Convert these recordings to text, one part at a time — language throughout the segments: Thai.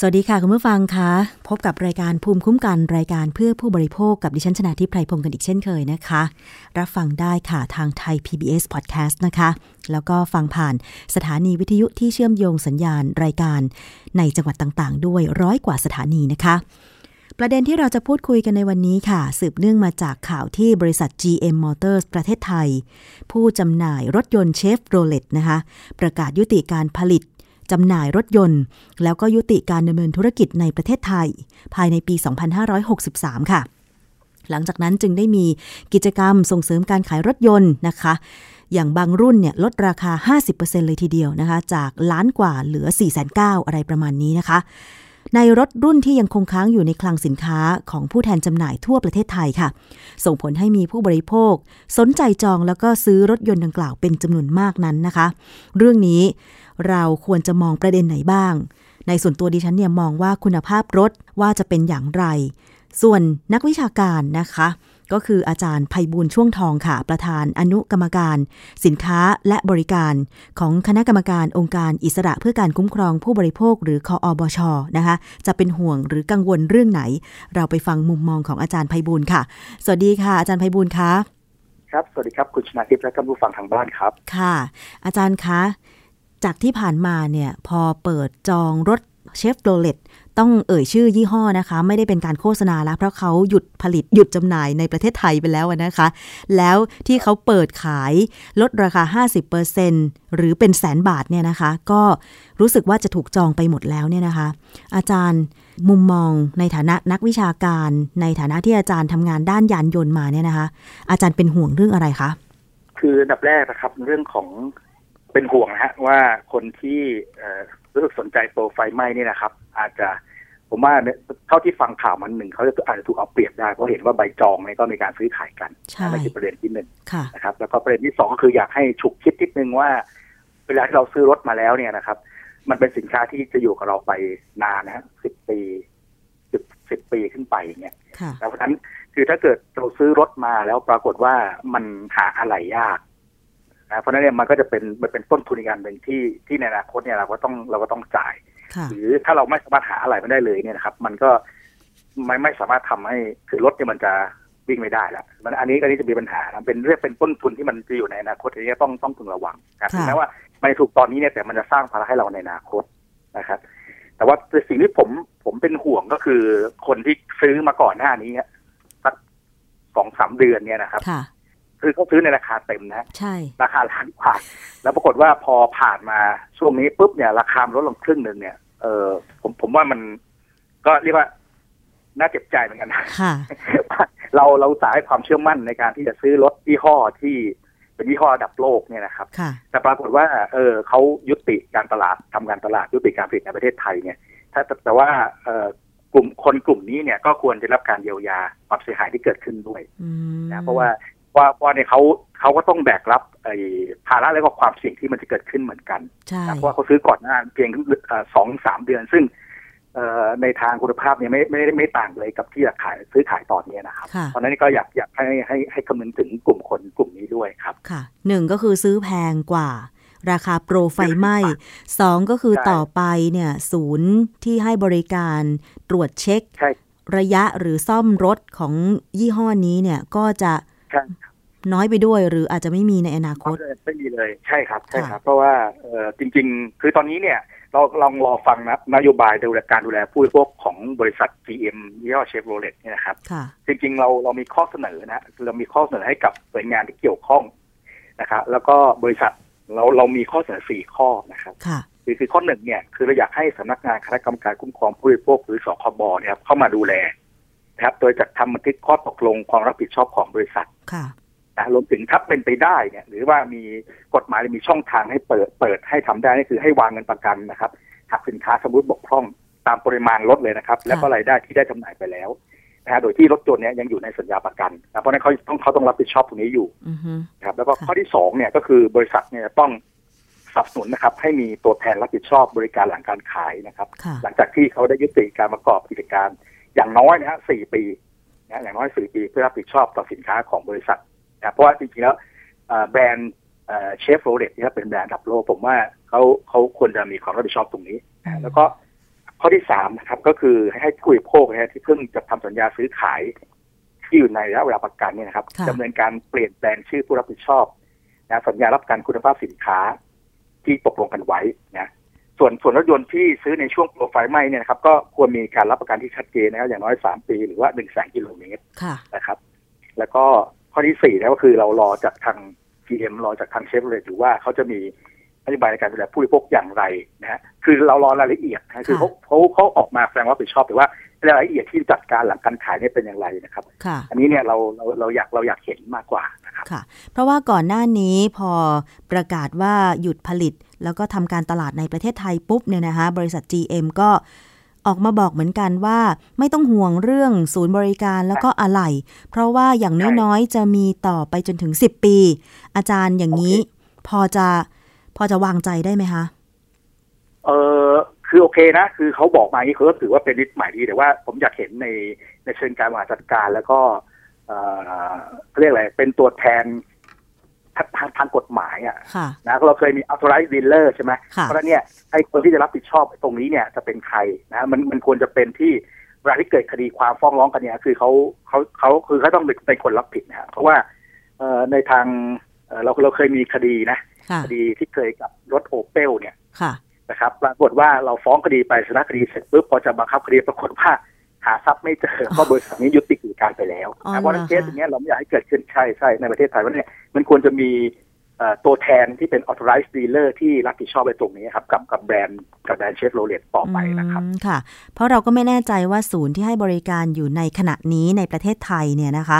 สวัสดีค่ะ คุณผู้ฟังคะพบกับรายการภูมิคุ้มกันรายการเพื่อผู้บริโภคกับดิฉันชนะทิพไพรพงศ์กันอีกเช่นเคยนะคะ รับฟังได้ค่ะทางไทย PBS Podcast นะคะ แล้วก็ฟังผ่านสถานีวิทยุที่เชื่อมโยงสัญญาณรายการในจังหวัดต่างๆ ด้วยร้อยกว่าสถานีนะคะ ประเด็นที่เราจะพูดคุยกันในวันนี้ค่ะ สืบเนื่องมาจากข่าวที่บริษัท GM Motors ประเทศไทย ผู้จำหน่ายรถยนต์เชฟโรเลตนะคะประกาศยุติการผลิต จำหน่ายรถยนต์ แล้วก็ยุติการดำเนินธุรกิจในประเทศไทย ภายในปี 2563 ค่ะ หลังจากนั้นจึงได้มีกิจกรรมส่งเสริมการขายรถยนต์นะคะ อย่างบางรุ่นเนี่ยลดราคา 50%เลยทีเดียวนะคะ จากล้านกว่าเหลือ 4 9 0 0 0อะไรประมาณนี้นะคะในรถรุ่นที่ยังคงค้างอยู่ในคลังสินค้าของผู้แทนจำหน่ายทั่วประเทศไทยค่ะ ส่งผลให้มีผู้บริโภค สนใจจองแล้วก็ซื้อรถยนต์ดังกล่าวเป็นจำนวนมากนั้นนะคะ เรื่องนี้ เราควรจะมองประเด็นไหนบ้าง ในส่วนตัวดิฉันเนี่ยมองว่าคุณภาพรถว่าจะเป็นอย่างไร ส่วนนักวิชาการนะคะ ก็คืออาจารย์ภัยบูลย์ช่วงทองค่ะ ประธานอนุกรรมการ สินค้าและบริการ ของคณะกรรมการองค์การอิสระเพื่อการคุ้มครองผู้บริโภคหรือคออบชนะคะ จะเป็นห่วงหรือกังวลเรื่องไหน เราไปฟังมุมมองของอาจารย์ภัยบูลย์ค่ะ สวัสดีค่ะ อาจารย์ภัยบูลย์คะครับ สวัสดีครับ คุณชนาทิพย์และท่านผู้ฟังทางบ้านครับ ค่ะ อาจารย์คะ จากที่ผ่านมาเนี่ยพอเปิดจองรถเชฟโรเลตต้องเอ่ยชื่อยี่ห้อนะคะ ไม่ได้เป็นการโฆษณาแล้ว เพราะเขาหยุดผลิตหยุดจำหน่ายในประเทศไทยไปแล้วนะคะ แล้วที่เขาเปิดขายลดราคา 50%หรือเป็นแสนบาทเนี่ยนะคะ ก็รู้สึกว่าจะถูกจองไปหมดแล้วเนี่ยนะคะ อาจารย์มุมมองในฐานะนักวิชาการ ในฐานะที่อาจารย์ทำงานด้านยานยนต์มาเนี่ยนะคะ อาจารย์เป็นห่วงเรื่องอะไรคะคืออันดับแรกนะครับเรื่องของ เป็นห่วงนะฮะว่าคนที่เอ่อรู้สึกสนใจโปรไฟล์ไหม้นี่นะครับ อาจจะผมว่าเนี่ยเท่าที่ฟังข่าวมันหนึ่งเขาจะอาจจะถูกเอาเปรียบได้ เพราะเห็นว่าใบจองเนี่ยก็มีการซื้อขายกันใช่นั่นคือประเด็นที่หนึ่งค่ะนะครับ แล้วก็ประเด็นที่สองก็คืออยากให้ฉุกคิดนิดนึงว่า เวลาที่เราซื้อรถมาแล้วเนี่ยนะครับ มันเป็นสินค้าที่จะอยู่กับเราไปนานนะฮะสิบปีสิบสิบปีขึ้นไปเนี่ยค่ะเพราะฉะนั้นคือถ้าเกิดเราซื้อรถมาแล้วปรากฏว่ามันหาอะไรยาก นะเพราะฉะนั้นเนี่ยมันก็จะเป็นมันเป็นต้นทุนอีกอันหนึ่งที่ที่ในอนาคตเนี่ยเราก็ต้องเราก็ต้องจ่ายค่ะหรือถ้าเราไม่สามารถหาอะไรไม่ได้เลยเนี่ยนะครับ มันก็ไม่ไม่สามารถทำให้คือรถเนี่ยมันจะวิ่งไม่ได้แล้วมันอันนี้อันนี้จะมีปัญหานะเป็นเรื่องเป็นต้นทุนที่มันจะอยู่ในอนาคตอันนี้ต้องต้องพึงระวังนะค่ะถึงแม้ว่าไม่ถูกตอนนี้เนี่ยแต่มันจะสร้างภาระให้เราในอนาคตนะครับ แต่ว่าสิ่งที่ผมผมเป็นห่วงก็คือคนที่ซื้อมาก่อนหน้านี้เนี่ยสักสองสามเดือนเนี่ยนะครับ ค่ะคือเขาซื้อในราคาเต็มนะใช่ราคาล้านกว่าแล้วปรากฏว่าพอผ่านมาช่วงนี้ปุ๊บเนี่ยราคามันลดลงครึ่งหนึ่งเนี่ยเออผมผมว่ามันก็เรียกว่าน่าเจ็บใจเหมือนกันนะค่ะเราเราสายความเชื่อมั่นในการที่จะซื้อรถยี่ห้อที่เป็นยี่ห้อระดับโลกเนี่ยนะครับค่ะแต่ปรากฏว่า เออเขายุติการตลาดทำการตลาดยุติการผลิตในประเทศไทยเนี่ย ถ้าแต่แต่ว่าเออกลุ่มคนกลุ่มนี้เนี่ยก็ควรจะรับการเยียวยาความเสียหายที่เกิดขึ้นด้วยอืมนะเพราะว่า ว่าว่าเนี่ยเขาเขาก็ต้องแบกรับไอ้ภาระและก็ความเสี่ยงที่มันจะเกิดขึ้นเหมือนกันใช่นะเพราะว่าเขาซื้อก่อนหน้าเพียงเอ่อสองสามเดือน ซึ่งเอ่อในทางคุณภาพเนี่ยไม่ไม่ได้ไม่ต่างเลยกับที่จะขายซื้อขายตอนนี้นะครับค่ะเพราะฉะนั้นก็อยากอยากให้ให้ให้คำนึงถึงกลุ่มคนกลุ่มนี้ด้วยครับค่ะหนึ่งก็คือซื้อแพงกว่า ราคาโปรไฟไหม้สองก็คือใช่ต่อไปเนี่ยศูนย์ที่ให้บริการตรวจเช็คใช่ระยะหรือซ่อมรถของยี่ห้อนี้เนี่ยก็จะใช่ น้อยไปด้วย หรืออาจจะไม่มีในอนาคตไม่มีเลยใช่ครับใช่ครัค่ะบเพราะว่าเอ่อจริง ๆ คือตอนนี้เนี่ยเราลองรอฟังนะนโยบายดูแลการดูแลผู้บริโภคของบริษัท GM ยี่ห้อเชฟโรเลตเนี่ยนะครับค่ะจริงๆ เราเรามีข้อเสนอนะเรามีข้อเสนอให้กับหน่วยงานที่เกี่ยวข้องนะครับแล้วก็บริษัทเราเรามีข้อเสนอสี่ข้อนะครับค่ะคือคือข้อหนึ่งเนี่ยคือเราอยากให้สำนักงานคณะกรรมการคุ้มครองผู้บริโภคหรือสคบเนี่ยครับเข้ามาดูแลนะครับ โดยจัดทำบันทึกข้อตกลงความรับผิดชอบของบริษัทค่ะ นะรวมถึงถ้าเป็นไปได้เนี่ย หรือว่ามีกฎหมายหรือมีช่องทางให้เปิดเปิดให้ทำได้นี่คือให้วางเงินประกันนะครับหากสินค้าสมมติบกพร่องตามปริมาณลดเลยนะครับ แล้วก็รายได้ที่ได้จำหน่ายไปแล้วนะฮะโดยที่รถยนต์เนี่ยยังอยู่ในสัญญาประกันนะเพราะฉะนั้นเขาต้องเขาต้องรับผิดชอบตรงนี้อยู่อือฮึนะครับ แล้วก็ค่ะข้อที่สองเนี่ยก็คือบริษัทเนี่ยต้องสนับสนุนนะครับ ให้มีตัวแทนรับผิดชอบบริการหลังการขายนะครับค่ะหลังจากที่เขาได้ยุติการประกอบกิจการอย่างน้อยนะฮะสี่ปีนะอย่างน้อยสี่ปีเพื่อรับผิดชอบต่อสินค้าของบริษัท นะเพราะว่าจริงๆแล้วแบรนด์เชฟโรเลตที่เป็นแบรนด์ดับโลกผมว่าเขาเขาควรจะมีความรับผิดชอบตรงนี้นะแล้วก็ข้อที่สามนะครับก็คือให้ผู้บริโภคนะที่เพิ่งจะทำสัญญาซื้อขาย ที่อยู่ในระยะเวลาประกันเนี่ยนะครับดำเนินการเปลี่ยนแปลงชื่อผู้รับผิดชอบนะสัญญารับการคุณภาพสินค้าที่ตกลงกันไว้นะส่วนส่วนรถยนต์ที่ซื้อในช่วงโปรไฟล์ไม่เนี่ยนะครับก็ควรมีการรับประกันที่ชัดเจนนะครับอย่างน้อยสามปีหรือว่าหนึ่งแสนกิโลเมตรนะครับ แล้วก็ ข้อที่สี่นะก็คือเรารอจากทาง GM รอจากทางเชฟเลยถือว่าเขาจะมีนโยบายในการดูแลผู้บริโภคอย่างไรนะฮะคือเรารอรายละเอียดนะคือเขาเขาเขาออกมาแสดงว่าผิดชอบแต่ว่ารายละเอียดที่จัดการหลังการขายเนี่ยเป็นอย่างไรนะครับ อันนี้เนี่ยเราเราเราอยากเราอยากเห็นมากกว่านะครับค่ะ เพราะว่าก่อนหน้านี้พอประกาศว่าหยุดผลิต แล้วก็ทำการตลาดในประเทศไทยปุ๊บเนี่ยนะคะบริษัท GM ก็ ออกมาบอกเหมือนกันว่าไม่ต้องห่วงเรื่องศูนย์บริการแล้วก็อะไหล่เพราะว่าอย่างน้อยๆ จะมีต่อไปจนถึง 10 ปี อาจารย์อย่างนี้ พอจะพอจะวางใจได้ไหมคะ เออคือโอเคนะ คือเขาบอกมาอย่างนี้เขาก็ถือว่าเป็นนิดใหม่ดีแต่ว่าผมอยากเห็นในในเชิงการบริหารจัดการแล้วก็เออเรียกอะไรเป็นตัวแทน ทางทางกฎหมายอะนะเราเคยมี authorized dealer ใช่ไหมเพราะฉะนั้นเนี่ยไอ้คนที่จะรับผิดชอบตรงนี้เนี่ยจะเป็นใครนะมันมันควรจะเป็นที่เวลาที่เกิดคดีความฟ้องร้องกันเนี่ยคือเขาเขาเขาคือเขาต้องเป็นคนรับผิดนะเพราะว่าเอ่อในทางเราเราเคยมีคดีนะคดีที่เคยกับรถโอเปลเนี่ยนะครับปรากฏว่าเราฟ้องคดีไปชนะคดีเสร็จปุ๊บพอจะบังคับคดีปรากฏว่า หาทรัพย์ไม่เจอเพราะบริษัทนี้ยุติกิจการไปแล้วเพราะนั้นเคสอย่างนี้เราไม่อยากให้เกิดขึ้นใช่ใช่ในประเทศไทยว่าเนี่ยมันควรจะมีตัวแทนที่เป็น authorized dealer ที่รับผิดชอบไปตรงนี้ครับกับกับแบรนด์กับแบรนด์เชฟโรเลตต่อไปนะครับค่ะ เพราะเราก็ไม่แน่ใจว่าศูนย์ที่ให้บริการอยู่ในขณะนี้ในประเทศไทยเนี่ยนะคะ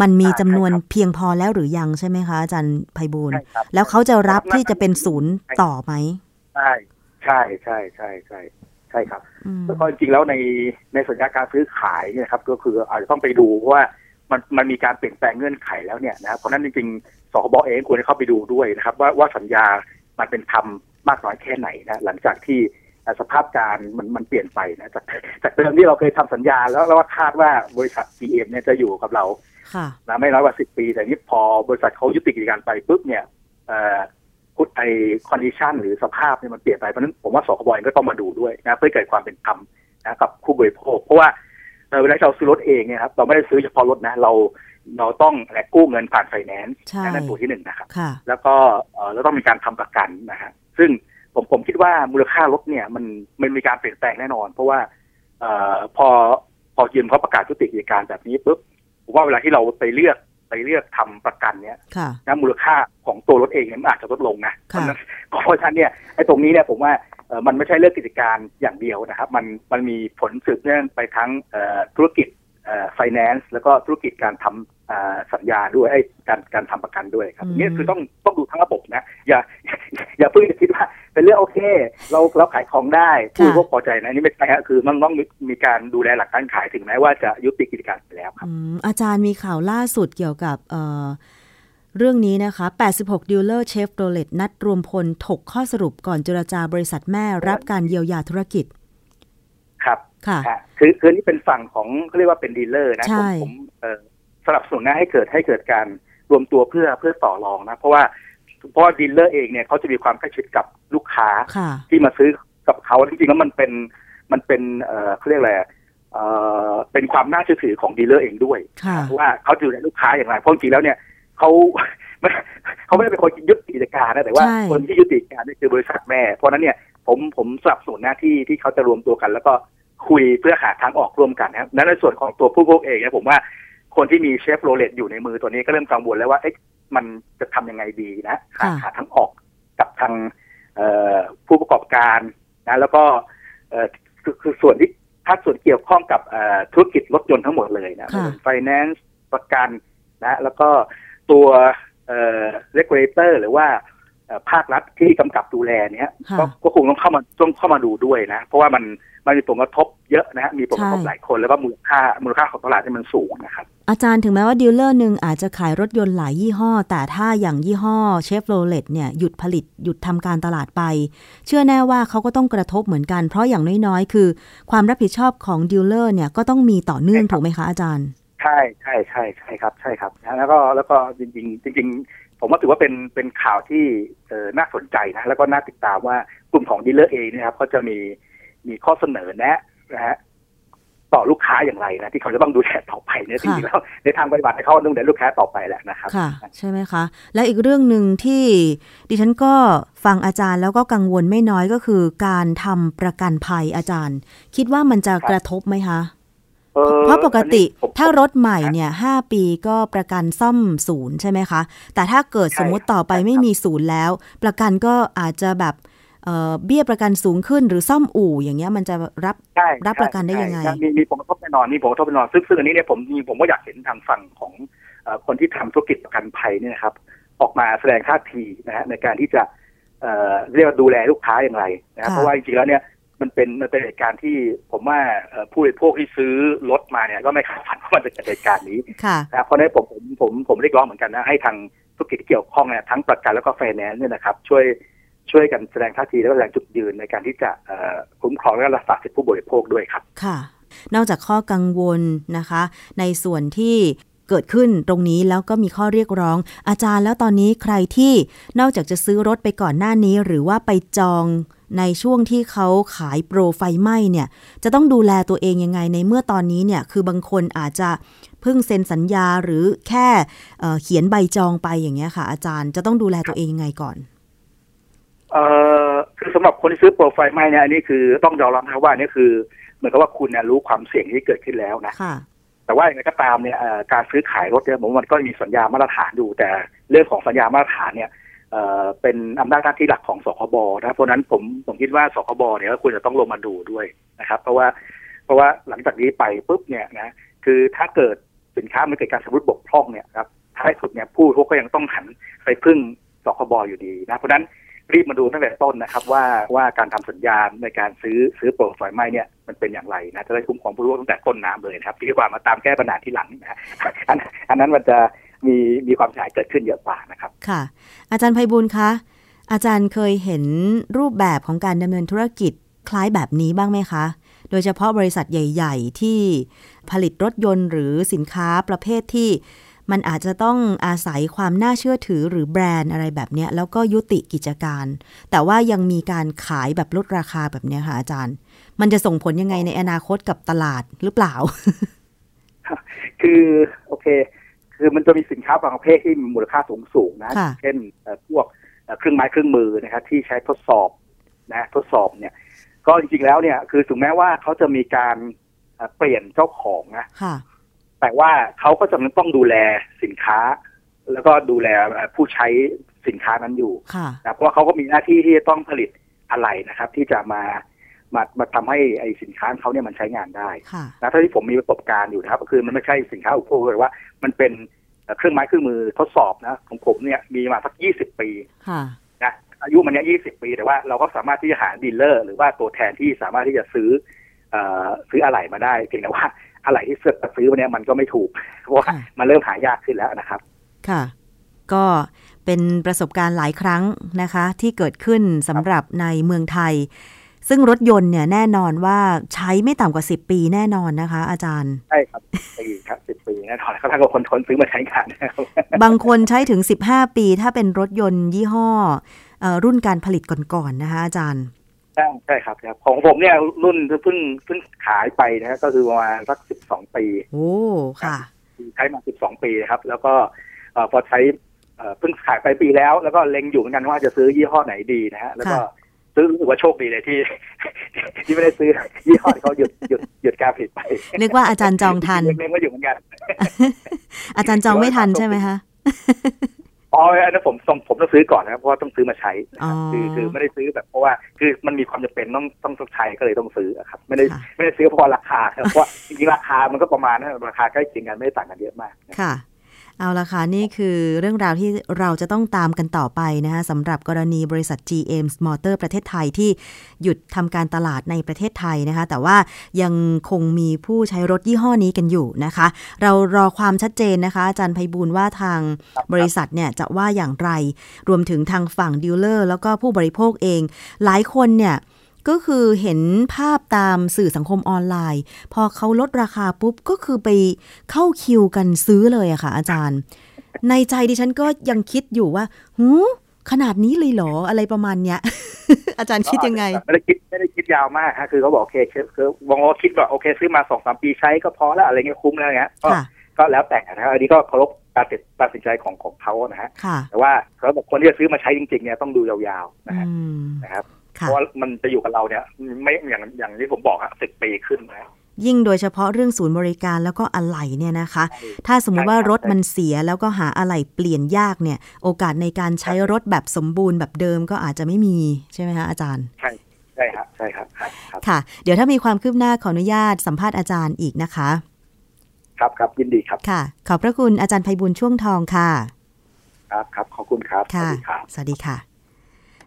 มันมีจำนวนเพียงพอแล้วหรือยังใช่ไหมคะอาจารย์ไพบูลแล้วเขาจะรับที่จะเป็นศูนย์ต่อไหมใช่ใช่ใช่ใช่ใช่ ใช่ครับแล้วก็จริงๆแล้วในในสัญญาการซื้อขายเนี่ยครับ ก็คืออาจจะต้องไปดูว่ามันมันมีการเปลี่ยนแปลงเงื่อนไขแล้วเนี่ยนะครับเพราะนั้นจริงๆสคบเองควรจะเข้าไปดูด้วยนะครับ ว่าว่าสัญญามันเป็นธรรมมากน้อยแค่ไหนนะหลังจากที่สภาพการมันมันเปลี่ยนไปนะจากจากเดิมที่เราเคยทำสัญญาแล้วแล้วว่าคาดว่าบริษัท GM เนี่ยจะอยู่กับเรานะไม่น้อยกว่าสิบปี แต่นี้พอบริษัทเขายุติกิจการไปปุ๊บเนี่ยพุท ไอ condition หรือสภาพเนี่ยมันเปลี่ยนไปเพราะนั้นผมว่าสคบก็ต้องมาดูด้วยนะเพื่อเกิดความเป็นธรรมนะกับผู้บริโภค เพราะว่าเวลาเราซื้อรถเองเนี่ยครับเราไม่ได้ซื้อเฉพาะรถนะเราเราต้องแลกกู้เงินผ่านไฟแนนซ์นั่นตัวที่หนึ่งนะครับแล้วก็เราต้องมีการทำประกันนะฮะซึ่งผมผมคิดว่ามูลค่ารถเนี่ยมันมันมีการเปลี่ยนแปลงแน่นอน เพราะว่าอพอพอยืมเขาประกาศยุติกิจการแบบนี้ปุ๊บผมว่าเวลาที่เราไปเลือก ไปเลือกทำประกันเนี่ยนะมูลค่าของตัวรถเองเนี่ยมันอาจจะลดลงนะเพราะฉะนั้นเนี่ยไอ้ตรงนี้เนี่ยผมว่ามันไม่ใช่เรื่องกิจการอย่างเดียวนะครับ มันมันมีผลสืบเนื่องไปทั้งธุรกิจไฟแนนซ์แล้วก็ธุรกิจการทำ สัญญาด้วยการการทำประกันด้วยครับนี่คือต้องต้องดูทั้งระบบนะอย่าอย่าเพิ่งจะคิดว่าเป็นเรื่องโอเค เราเราขายของได้ผู้บริโภคพอใจนะนี่ไม่ใช่ฮะคือมันต้องมีการดูแลหลังการขายถึงแม้ว่าจะยุติกิจการไปแล้วครับอาจารย์มีข่าวล่าสุดเกี่ยวกับเรื่องนี้นะคะ 86 dealer เชฟโรเลตนัดรวมพล ถกข้อสรุปก่อนเจรจาบริษัทแม่รับการเยียวยาธุรกิจ ครับ ค่ะ คือคือนี่เป็นฝั่งของเขาเรียกว่าเป็น dealer นะผมผม สนับสนุนนะให้เกิดให้เกิดการรวมตัวเพื่อเพื่อต่อรองนะ เพราะว่าเพราะดีลเลอร์เองเนี่ยเขาจะมีความใกล้ชิดกับลูกค้าที่มาซื้อกับเขาจริงๆแล้วมันเป็นมันเป็นเอ่อเขาเรียกอะไรเอ่อเป็นความน่าเชื่อถือของดีลเลอร์เองด้วยว่าเขาดูแลลูกค้าอย่างไรเพราะจริงๆแล้วเนี่ยเขาเขาไม่ได้เป็นคนยุติกิจการนะแต่ว่าคนที่ยุติกิจการนี่คือบริษัทแม่ เพราะนั้นเนี่ยผมผมสนับสนุนหน้าที่ที่เขาจะรวมตัวกัน แล้วก็คุยเพื่อหาทางออกร่วมกันนะครับนั้นในส่วนของตัวผู้บริโภคเองเนี่ยผมว่า คนที่มีเชฟโรเลตอยู่ในมือตัวนี้ก็เริ่มกังวลแล้วว่าเอ๊ะมันจะทำยังไงดีนะหาหาทางออกกับทางผู้ประกอบการนะแล้วก็คือคือส่วนที่ถ้าส่วนเกี่ยวข้องกับธุรกิจรถยนต์ทั้งหมดเลยนะไฟแนนซ์ประกันนะแล้วก็ตัวเอ่อ regulator หรือว่าภาครัฐที่กำกับดูแลเนี้ยก็คงต้องเข้ามาต้องเข้ามาดูด้วยนะ เพราะว่ามันมันมีผลกระทบเยอะนะฮะมีผลกระทบหลายคนแล้วก็มูลค่ามูลค่าของตลาดที่มันสูงนะครับ อาจารย์ถึงแม้ว่าดีลเลอร์หนึ่งอาจจะขายรถยนต์หลายยี่ห้อ แต่ถ้าอย่างยี่ห้อเชฟโรเลตเนี่ยหยุดผลิตหยุดทำการตลาดไป เชื่อแน่ว่าเขาก็ต้องกระทบเหมือนกัน เพราะอย่างน้อยๆ คือ ความรับผิดชอบของดีลเลอร์เนี่ยก็ต้องมีต่อเนื่องถูกไหมคะอาจารย์ ใช่ใช่ใช่ใช่ครับใช่ครับ แล้วก็แล้วก็จริงๆจริงๆ ผมว่าถือว่าเป็นเป็นข่าวที่เออน่าสนใจนะแล้วก็น่าติดตามว่ากลุ่มของดีลเลอร์เองนะครับก็จะมีมีข้อเสนอแนะนะฮะ ต่อลูกค้าอย่างไรนะที่เขาจะต้องดูแลต่อไปเนี่ยจริงๆแล้วในทางปฏิบัติเขาต้องดูแลลูกค้าต่อไปแหละนะครับค่ะใช่ไหมคะ และอีกเรื่องหนึ่งที่ดิฉันก็ฟังอาจารย์แล้วก็กังวลไม่น้อยก็คือ การทำประกันภัยอาจารย์ คิดว่ามันจะกระทบไหมคะออเพราะปกติอันนี้ผมถ้ารถใหม่เนี่ยห้าปีก็ประกันซ่อมศูนย์ใช่ไหมคะ แต่ถ้าเกิดใช่สมมุติต่อไปใช่ครับไม่มีศูนย์แล้ว ประกันก็อาจจะแบบ เอ่อเบี้ยประกันสูงขึ้นหรือซ่อมอู่อย่างเงี้ยมันจะรับใช่รับประกันได้ใช่ยังไงใช่มีมีผลกระทบแน่นอนมีผลกระทบแน่นอนซึ่งซึ่งอันนี้เนี่ยผมผมก็อยากเห็นทางฝั่งของเอ่อคนที่ทำธุรกิจประกันภัยเนี่ยนะครับ ออกมาแสดงท่าทีนะฮะในการที่จะเอ่อเรียกว่าดูแลลูกค้าอย่างไรนะครับค่ะเพราะว่าจริงๆแล้วเนี่ยมันเป็นมันเป็นเหตุการณ์ที่ผมว่าเอ่อผู้บริโภคที่ซื้อรถมาเนี่ยก็ไม่คาดฝันว่ามันจะเกิดเหตุการณ์นี้ค่ะนะครับเพราะฉะนั้นผมผมผมผมเรียกร้องเหมือนกันนะให้ทางธุรกิจที่เกี่ยวข้องเนี่ยทั้งประกันแล้วก็ไฟแนนซ์เนี่ยนะครับ ช่วย ช่วยกันแสดงท่าทีแล้วก็แสดงจุดยืนในการที่จะคุ้มครองและรักษาสิทธิผู้บริโภคด้วยครับ ค่ะ นอกจากข้อกังวลนะคะ ในส่วนที่เกิดขึ้นตรงนี้แล้วก็มีข้อเรียกร้อง อาจารย์แล้วตอนนี้ใครที่นอกจากจะซื้อรถไปก่อนหน้านี้ หรือว่าไปจองในช่วงที่เขาขายโปรไฟไหม้เนี่ย จะต้องดูแลตัวเองยังไงในเมื่อตอนนี้เนี่ย คือบางคนอาจจะเพิ่งเซ็นสัญญาหรือแค่เอ่เขียนใบจองไปอย่างเงี้ยค่ะ อาจารย์จะต้องดูแลตัวเองยังไงก่อน เอ่อคือสำหรับคนที่ซื้อโปรไฟล์ไม่เนี่ยอันนี้คือต้องยอมรับนะว่าอันนี่คือ เหมือนกับว่าคุณเนี่ยรู้ความเสี่ยงที่เกิดขึ้นแล้วนะค่ะแต่ว่าอย่างไรก็ตามเนี่ยเอ่อการซื้อขายรถเนี่ยผมว่ามันก็มีสัญญามาตรฐานอยู่แต่เรื่องของสัญญามาตรฐานเนี่ยเอ่อเป็นอำนาจหน้าที่หลักของสคบนะเพราะฉะนั้นผมผมคิดว่าสคบเนี่ยก็ควรจะต้องลงมาดูด้วยนะครับ เพราะว่าเพราะว่าหลังจากนี้ไปปุ๊บเนี่ยนะคือถ้าเกิดสินค้ามันเกิดการสมมติบกพร่องเนี่ยครับท้ายสุดเนี่ยผู้บริโภคก็ยังต้องหันไปพึ่งสคบอยู่ดีนะเพราะฉะนั้น รีบมาดูตั้งแต่ต้นนะครับว่าว่าการทำสัญญาณในการซื้อซื้อโปรไฟล์ไหม้เนี่ยมันเป็นอย่างไรนะจะได้คุ้มครองผู้ริโภคตั้งแต่ต้นน้ำเลยนะครับดีกว่ามาตามแก้ปัญหาที่หลังนะอันอันนั้นมันจะมีมีความเสียหายเกิดขึ้นเยอะกว่านะครับค่ะ อาจารย์ไพบุญคะอาจารย์เคยเห็นรูปแบบของการดำเนินธุรกิจคล้ายแบบนี้บ้างไหมคะ โดยเฉพาะบริษัทใหญ่ ๆ ที่ผลิตรถยนต์หรือสินค้าประเภทที่ มันอาจจะต้องอาศัยความน่าเชื่อถือหรือแบรนด์อะไรแบบเนี้ยแล้วก็ยุติกิจการ แต่ว่ายังมีการขายแบบลดราคาแบบเนี้ยค่ะอาจารย์ มันจะส่งผลยังไงในอนาคตกับตลาดหรือเปล่า คือโอเค คือมันจะมีสินค้าบางประเภทที่มีมูลค่าสูงสูงๆนะค่ะเช่นเอ่อพวกเอ่อเครื่องไม้เครื่องมือนะครับที่ใช้ทดสอบนะทดสอบเนี่ย ก็จริงๆแล้วเนี่ย คือถึงแม้ว่าเขาจะมีการเอ่อเปลี่ยนเจ้าของนะค่ะ แต่ว่าเขาก็จะต้องดูแลสินค้า แล้วก็ดูแลเอ่อผู้ใช้สินค้านั้นอยู่ค่ะนะเพราะว่าเขาก็มีหน้าที่ที่จะต้องผลิตอะไรนะครับ ที่จะมามามาทำให้ไอสินค้าเขาเนี่ยมันใช้งานได้ค่ะนะเท่าที่ผมมีประสบการณ์อยู่นะครับก็คือมันไม่ใช่สินค้าอุปโภคแต่ว่า มันเป็นเอ่อเครื่องไม้เครื่องมือทดสอบนะของผมเนี่ยมีมาสักยี่สิบปีค่ะนะอายุมันเนี่ยยี่สิบปีแต่ว่าเราก็สามารถที่จะหาดีลเลอร์ หรือว่าตัวแทนที่สามารถที่จะซื้อเอ่อซื้ออะไหล่มาได้เพียงแต่ว่า อะไหล่ที่เสือกซื้อมาเนี่ยมันก็ไม่ถูก เพราะว่าค่ะมันเริ่มหายากขึ้นแล้วนะครับ ค่ะ ก็เป็นประสบการณ์หลายครั้งนะคะ ที่เกิดขึ้นสำหรับในเมืองไทย ซึ่งรถยนต์เนี่ยแน่นอนว่าใช้ไม่ต่ำกว่า 10 ปีแน่นอนนะคะ อาจารย์ ใช่ครับปีครับสิบปีแน่นอนเขาถ้าเกิดคนทนซื้อมาใช้งานนะครับบางคนใช้ถึง 15 ปี ถ้าเป็นรถยนต์ยี่ห้อเออรุ่นการผลิตก่อนๆนะคะ อาจารย์ ใช่ใช่ครับครับ ของผมเนี่ยรุ่นเพิ่งเพิ่งขายไปนะก็คือประมาณสักสิบสองปีโอ้ค่ะใช้มา12ปีนะครับ แล้วก็เอ่อพอใช้เอ่อเพิ่งขายไปปีแล้ว แล้วก็เล็งอยู่เหมือนกันว่าจะซื้อยี่ห้อไหนดีนะฮะแล้วก็ค่ะซื้อรู้สึกว่าโชคดีเลยที่ ที่ไม่ได้ซื้อยี่ห้อที่เขาหยุดหยุดหยุดการผลิตไปนึกว่าอาจารย์จองทันเล็งๆว่าอยู่เหมือนกัน อาจารย์จองไม่ทันใช่ไหมคะ อ๋ออันนั้นผมต้องผมต้องซื้อก่อนนะครับเพราะว่าต้องซื้อมาใช้นะครับอ๋อคือคือไม่ได้ซื้อแบบเพราะว่าคือมันมีความจำเป็นต้องต้องต้องใช้ก็เลยต้องซื้ออะครับ ไม่ได้ค่ะไม่ได้ซื้อเพราะราคาครับเพราะว่าจริงๆราคามันก็ประมาณนั้นราคาใกล้เคียงกันไม่ได้ต่างกันเยอะมากนะค่ะ เอาละค่ะ นี่คือเรื่องราวที่เราจะต้องตามกันต่อไปนะคะสำหรับกรณีบริษัท GM Motor ประเทศไทยที่หยุดทำการตลาดในประเทศไทยนะคะ แต่ว่ายังคงมีผู้ใช้รถยี่ห้อนี้กันอยู่นะคะ เรารอความชัดเจนนะคะ อาจารย์ไพบูลว่าทางบริษัทเนี่ยจะว่าอย่างไร รวมถึงทางฝั่งดีลเลอร์แล้วก็ผู้บริโภคเอง หลายคนเนี่ย ก็คือเห็นภาพตามสื่อสังคมออนไลน์ พอเขาลดราคาปุ๊บก็คือไปเข้าคิวกันซื้อเลยอะค่ะ อาจารย์ ในใจดิฉันก็ยังคิดอยู่ว่าหูขนาดนี้เลยเหรออะไรประมาณเนี้ย อาจารย์คิดยังไง ไม่ได้คิดไม่ได้คิดยาวมากฮะคือเขาบอกโอเคคือคือวงว่าคิดว่าโอเค ซื้อมาสองสามปีใช้ก็พอแล้วอะไรเงี้ยคุ้มแล้วเงี้ยก็ค่ะก็แล้วแต่นะฮะอันนี้ก็เคารพการตัดสินใจของของเขานะฮะค่ะแต่ว่าเขาบอกคนที่จะซื้อมาใช้จริงๆเนี่ยต้องดูยาวๆนะฮะอืมนะครับ เพค่ะราะว่ามันจะอยู่กับเราเนี่ย ไม่อย่างอย่างที่ผมบอกอะสิบปีขึ้นนะยิ่งโดยเฉพาะเรื่องศูนย์บริการแล้วก็อะไหล่เนี่ยนะคะ ถ้าสมมุติว่ารถมันเสียแล้วก็หาอะไหล่เปลี่ยนยากเนี่ย โอกาสในการใช้รถแบบสมบูรณ์แบบเดิมก็อาจจะไม่มีใช่ไหมคะอาจารย์ใช่ใช่ครับใช่ครับครับครับค่ะ เดี๋ยวถ้ามีความคืบหน้าขออนุญาตสัมภาษณ์อาจารย์อีกนะคะ ครับครับยินดีครับค่ะ ขอบพระคุณอาจารย์ไพบุญช่วงทองค่ะ ครับครับขอบคุณครับสวัค่ะสดีครับสวัสดีค่ะ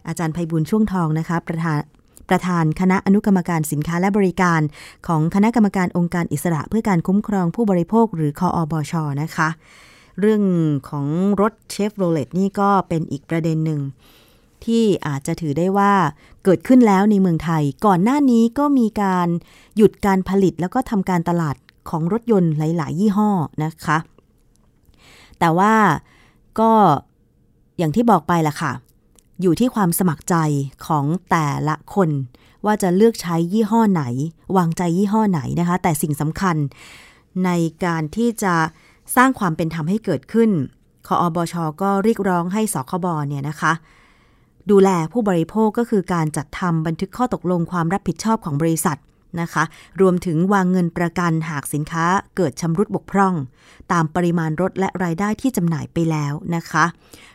อาจารย์ไพบุญช่วงทองนะคะประธานประธานคณะอนุกรรมการสินค้าและบริการ ของคณะกรรมการองค์การอิสระเพื่อการคุ้มครองผู้บริโภค หรือคออบชนะคะ เรื่องของรถเชฟโรเลตนี่ก็เป็นอีกประเด็นหนึ่ง ที่อาจจะถือได้ว่าเกิดขึ้นแล้วในเมืองไทย ก่อนหน้านี้ก็มีการหยุดการผลิตแล้วก็ทำการตลาดของรถยนต์หลาย ๆ ยี่ห้อนะคะ แต่ว่าก็อย่างที่บอกไปล่ะค่ะ อยู่ที่ความสมัครใจของแต่ละคน ว่าจะเลือกใช้ยี่ห้อไหน วางใจยี่ห้อไหนนะคะ แต่สิ่งสำคัญในการที่จะสร้างความเป็นธรรมให้เกิดขึ้นคออบชก็เรียกร้องให้สคบเนี่ยนะคะ ดูแลผู้บริโภคก็คือการจัดทำบันทึกข้อตกลงความรับผิดชอบของบริษัท นะคะ รวมถึงวางเงินประกันหากสินค้าเกิดชำรุดบกพร่อง ตามปริมาณรถและรายได้ที่จำหน่ายไปแล้วนะคะ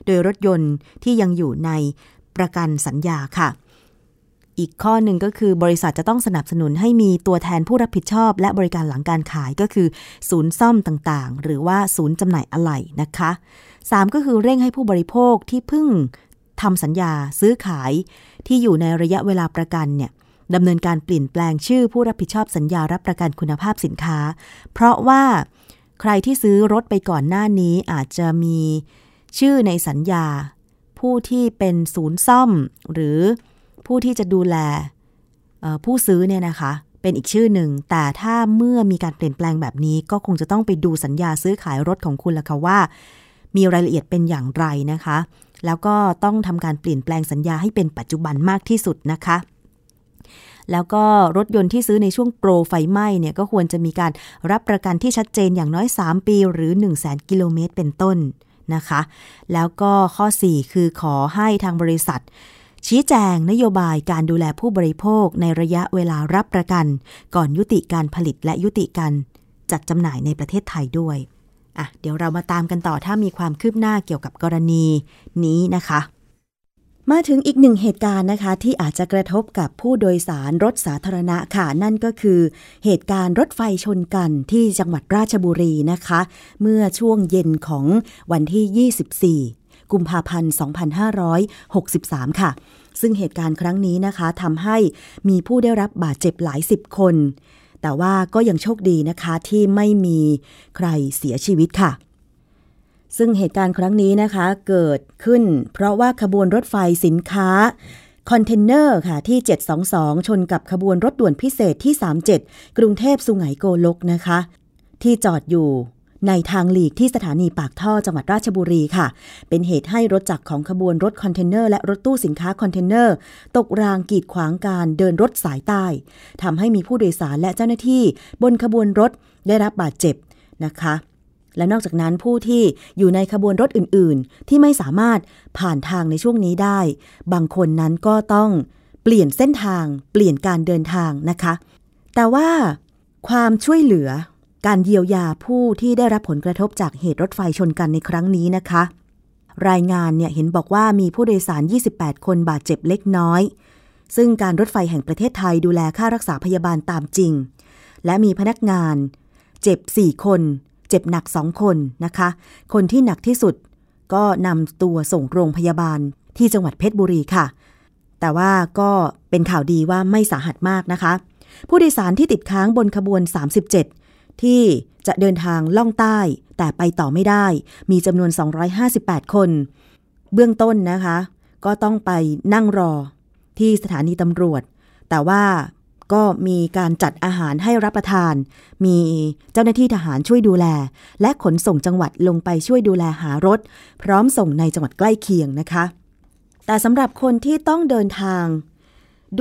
โดยรถยนต์ที่ยังอยู่ในประกันสัญญาค่ะ อีกข้อหนึ่งก็คือบริษัทจะต้องสนับสนุนให้มีตัวแทนผู้รับผิดชอบ และบริการหลังการขายก็คือ ศูนย์ซ่อมต่างๆ หรือว่าศูนย์จำหน่ายอะไหล่นะคะ 3 ก็คือเร่งให้ผู้บริโภคที่เพิ่งทำสัญญาซื้อขายที่อยู่ในระยะเวลาประกันเนี่ย ดำเนินการเปลี่ยนแปลงชื่อผู้รับผิดชอบสัญญารับประกันคุณภาพสินค้า เพราะว่าใครที่ซื้อรถไปก่อนหน้านี้อาจจะมีชื่อในสัญญา ผู้ที่เป็นศูนย์ซ่อม หรือผู้ที่จะดูแลผู้ซื้อเนี่ยนะคะ เป็นอีกชื่อหนึ่ง แต่ถ้าเมื่อมีการเปลี่ยนแปลงแบบนี้ ก็คงจะต้องไปดูสัญญาซื้อขายรถของคุณละค่ะว่า มีรายละเอียดเป็นอย่างไรนะคะ แล้วก็ต้องทำการเปลี่ยนแปลงสัญญาให้เป็นปัจจุบันมากที่สุดนะคะ แล้วก็รถยนต์ที่ซื้อในช่วงโปรไฟไหม้เนี่ยก็ควรจะมีการรับประกันที่ชัดเจนอย่างน้อย 3 ปีหรือ 1 0 0 0 0แกิโลเมตรเป็นต้นนะคะ แล้วก็ข้อ 4 คือขอให้ทางบริษัท ชี้แจงนโยบายการดูแลผู้บริโภคในระยะเวลารับประกัน ก่อนยุติการผลิตและยุติการจัดจำหน่ายในประเทศไทยด้วยอะเดี๋ยวเรามาตามกันต่อถ้ามีความคืบหน้าเกี่ยวกับกรณีนี้นะคะ มาถึงอีกหนึ่งเหตุการณ์นะคะ ที่อาจจะกระทบกับผู้โดยสารรถสาธารณะค่ะ นั่นก็คือ เหตุการณ์รถไฟชนกันที่จังหวัดราชบุรีนะคะ เมื่อช่วงเย็นของวันที่ 24 กุมภาพันธ์ 2563 ค่ะ ซึ่งเหตุการณ์ครั้งนี้นะคะทำให้มีผู้ได้รับบาดเจ็บหลายสิบคน แต่ว่าก็ยังโชคดีนะคะที่ไม่มีใครเสียชีวิตค่ะ ซึ่งเหตุการณ์ครั้งนี้นะคะเกิดขึ้น เพราะว่าขบวนรถไฟสินค้าคอนเทนเนอร์ค่ะที่ 722 ชนกับขบวนรถด่วนพิเศษที่ 37 กรุงเทพสุไหงโกลกนะคะ ที่จอดอยู่ในทางหลีกที่สถานีปากท่อจังหวัดราชบุรีค่ะ เป็นเหตุให้รถจักรของขบวนรถคอนเทนเนอร์และรถตู้สินค้าคอนเทนเนอร์ ตกรางกีดขวางการเดินรถสายใต้ ทำให้มีผู้โดยสารและเจ้าหน้าที่บนขบวนรถได้รับบาดเจ็บนะคะ และนอกจากนั้นผู้ที่อยู่ในขบวนรถอื่นๆ ที่ไม่สามารถผ่านทางในช่วงนี้ได้ บางคนนั้นก็ต้องเปลี่ยนเส้นทาง เปลี่ยนการเดินทางนะคะ แต่ว่าความช่วยเหลือการเยียวยาผู้ที่ได้รับผลกระทบจากเหตุรถไฟชนกันในครั้งนี้นะคะ รายงานเนี่ยเห็นบอกว่ามีผู้โดยสาร 28 คนบาดเจ็บเล็กน้อย ซึ่งการรถไฟแห่งประเทศไทยดูแลค่ารักษาพยาบาลตามจริง และมีพนักงาน เจ็บ 4 คน เจ็บหนักสองคนนะคะ คนที่หนักที่สุดก็นำตัวส่งโรงพยาบาลที่จังหวัดเพชรบุรีค่ะ แต่ว่าก็เป็นข่าวดีว่าไม่สาหัสมากนะคะ ผู้โดยสารที่ติดค้างบนขบวน 37 ที่จะเดินทางล่องใต้ แต่ไปต่อไม่ได้ มีจำนวน 258 คน เบื้องต้นนะคะ ก็ต้องไปนั่งรอที่สถานีตำรวจ แต่ว่า ก็มีการจัดอาหารให้รับประทาน มีเจ้าหน้าที่ทหารช่วยดูแล และขนส่งจังหวัดลงไปช่วยดูแลหารถ พร้อมส่งในจังหวัดใกล้เคียงนะคะ แต่สำหรับคนที่ต้องเดินทาง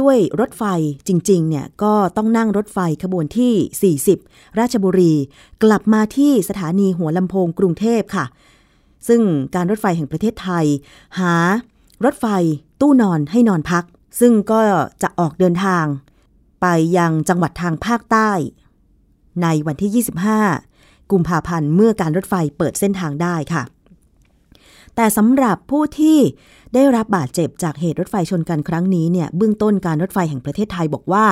ด้วยรถไฟจริงๆเนี่ยก็ต้องนั่งรถไฟขบวนที่ 40 ราชบุรี กลับมาที่สถานีหัวลำโพงกรุงเทพค่ะ ซึ่งการรถไฟแห่งประเทศไทย หารถไฟตู้นอนให้นอนพัก ซึ่งก็จะออกเดินทาง ไปยังจังหวัดทางภาคใต้ ในวันที่ 25 กุมภาพันธ์เมื่อการรถไฟเปิดเส้นทางได้ค่ะ แต่สำหรับผู้ที่ได้รับบาดเจ็บจากเหตุรถไฟชนกันครั้งนี้เนี่ยเบื้องต้นการรถไฟแห่งประเทศไทยบอกว่า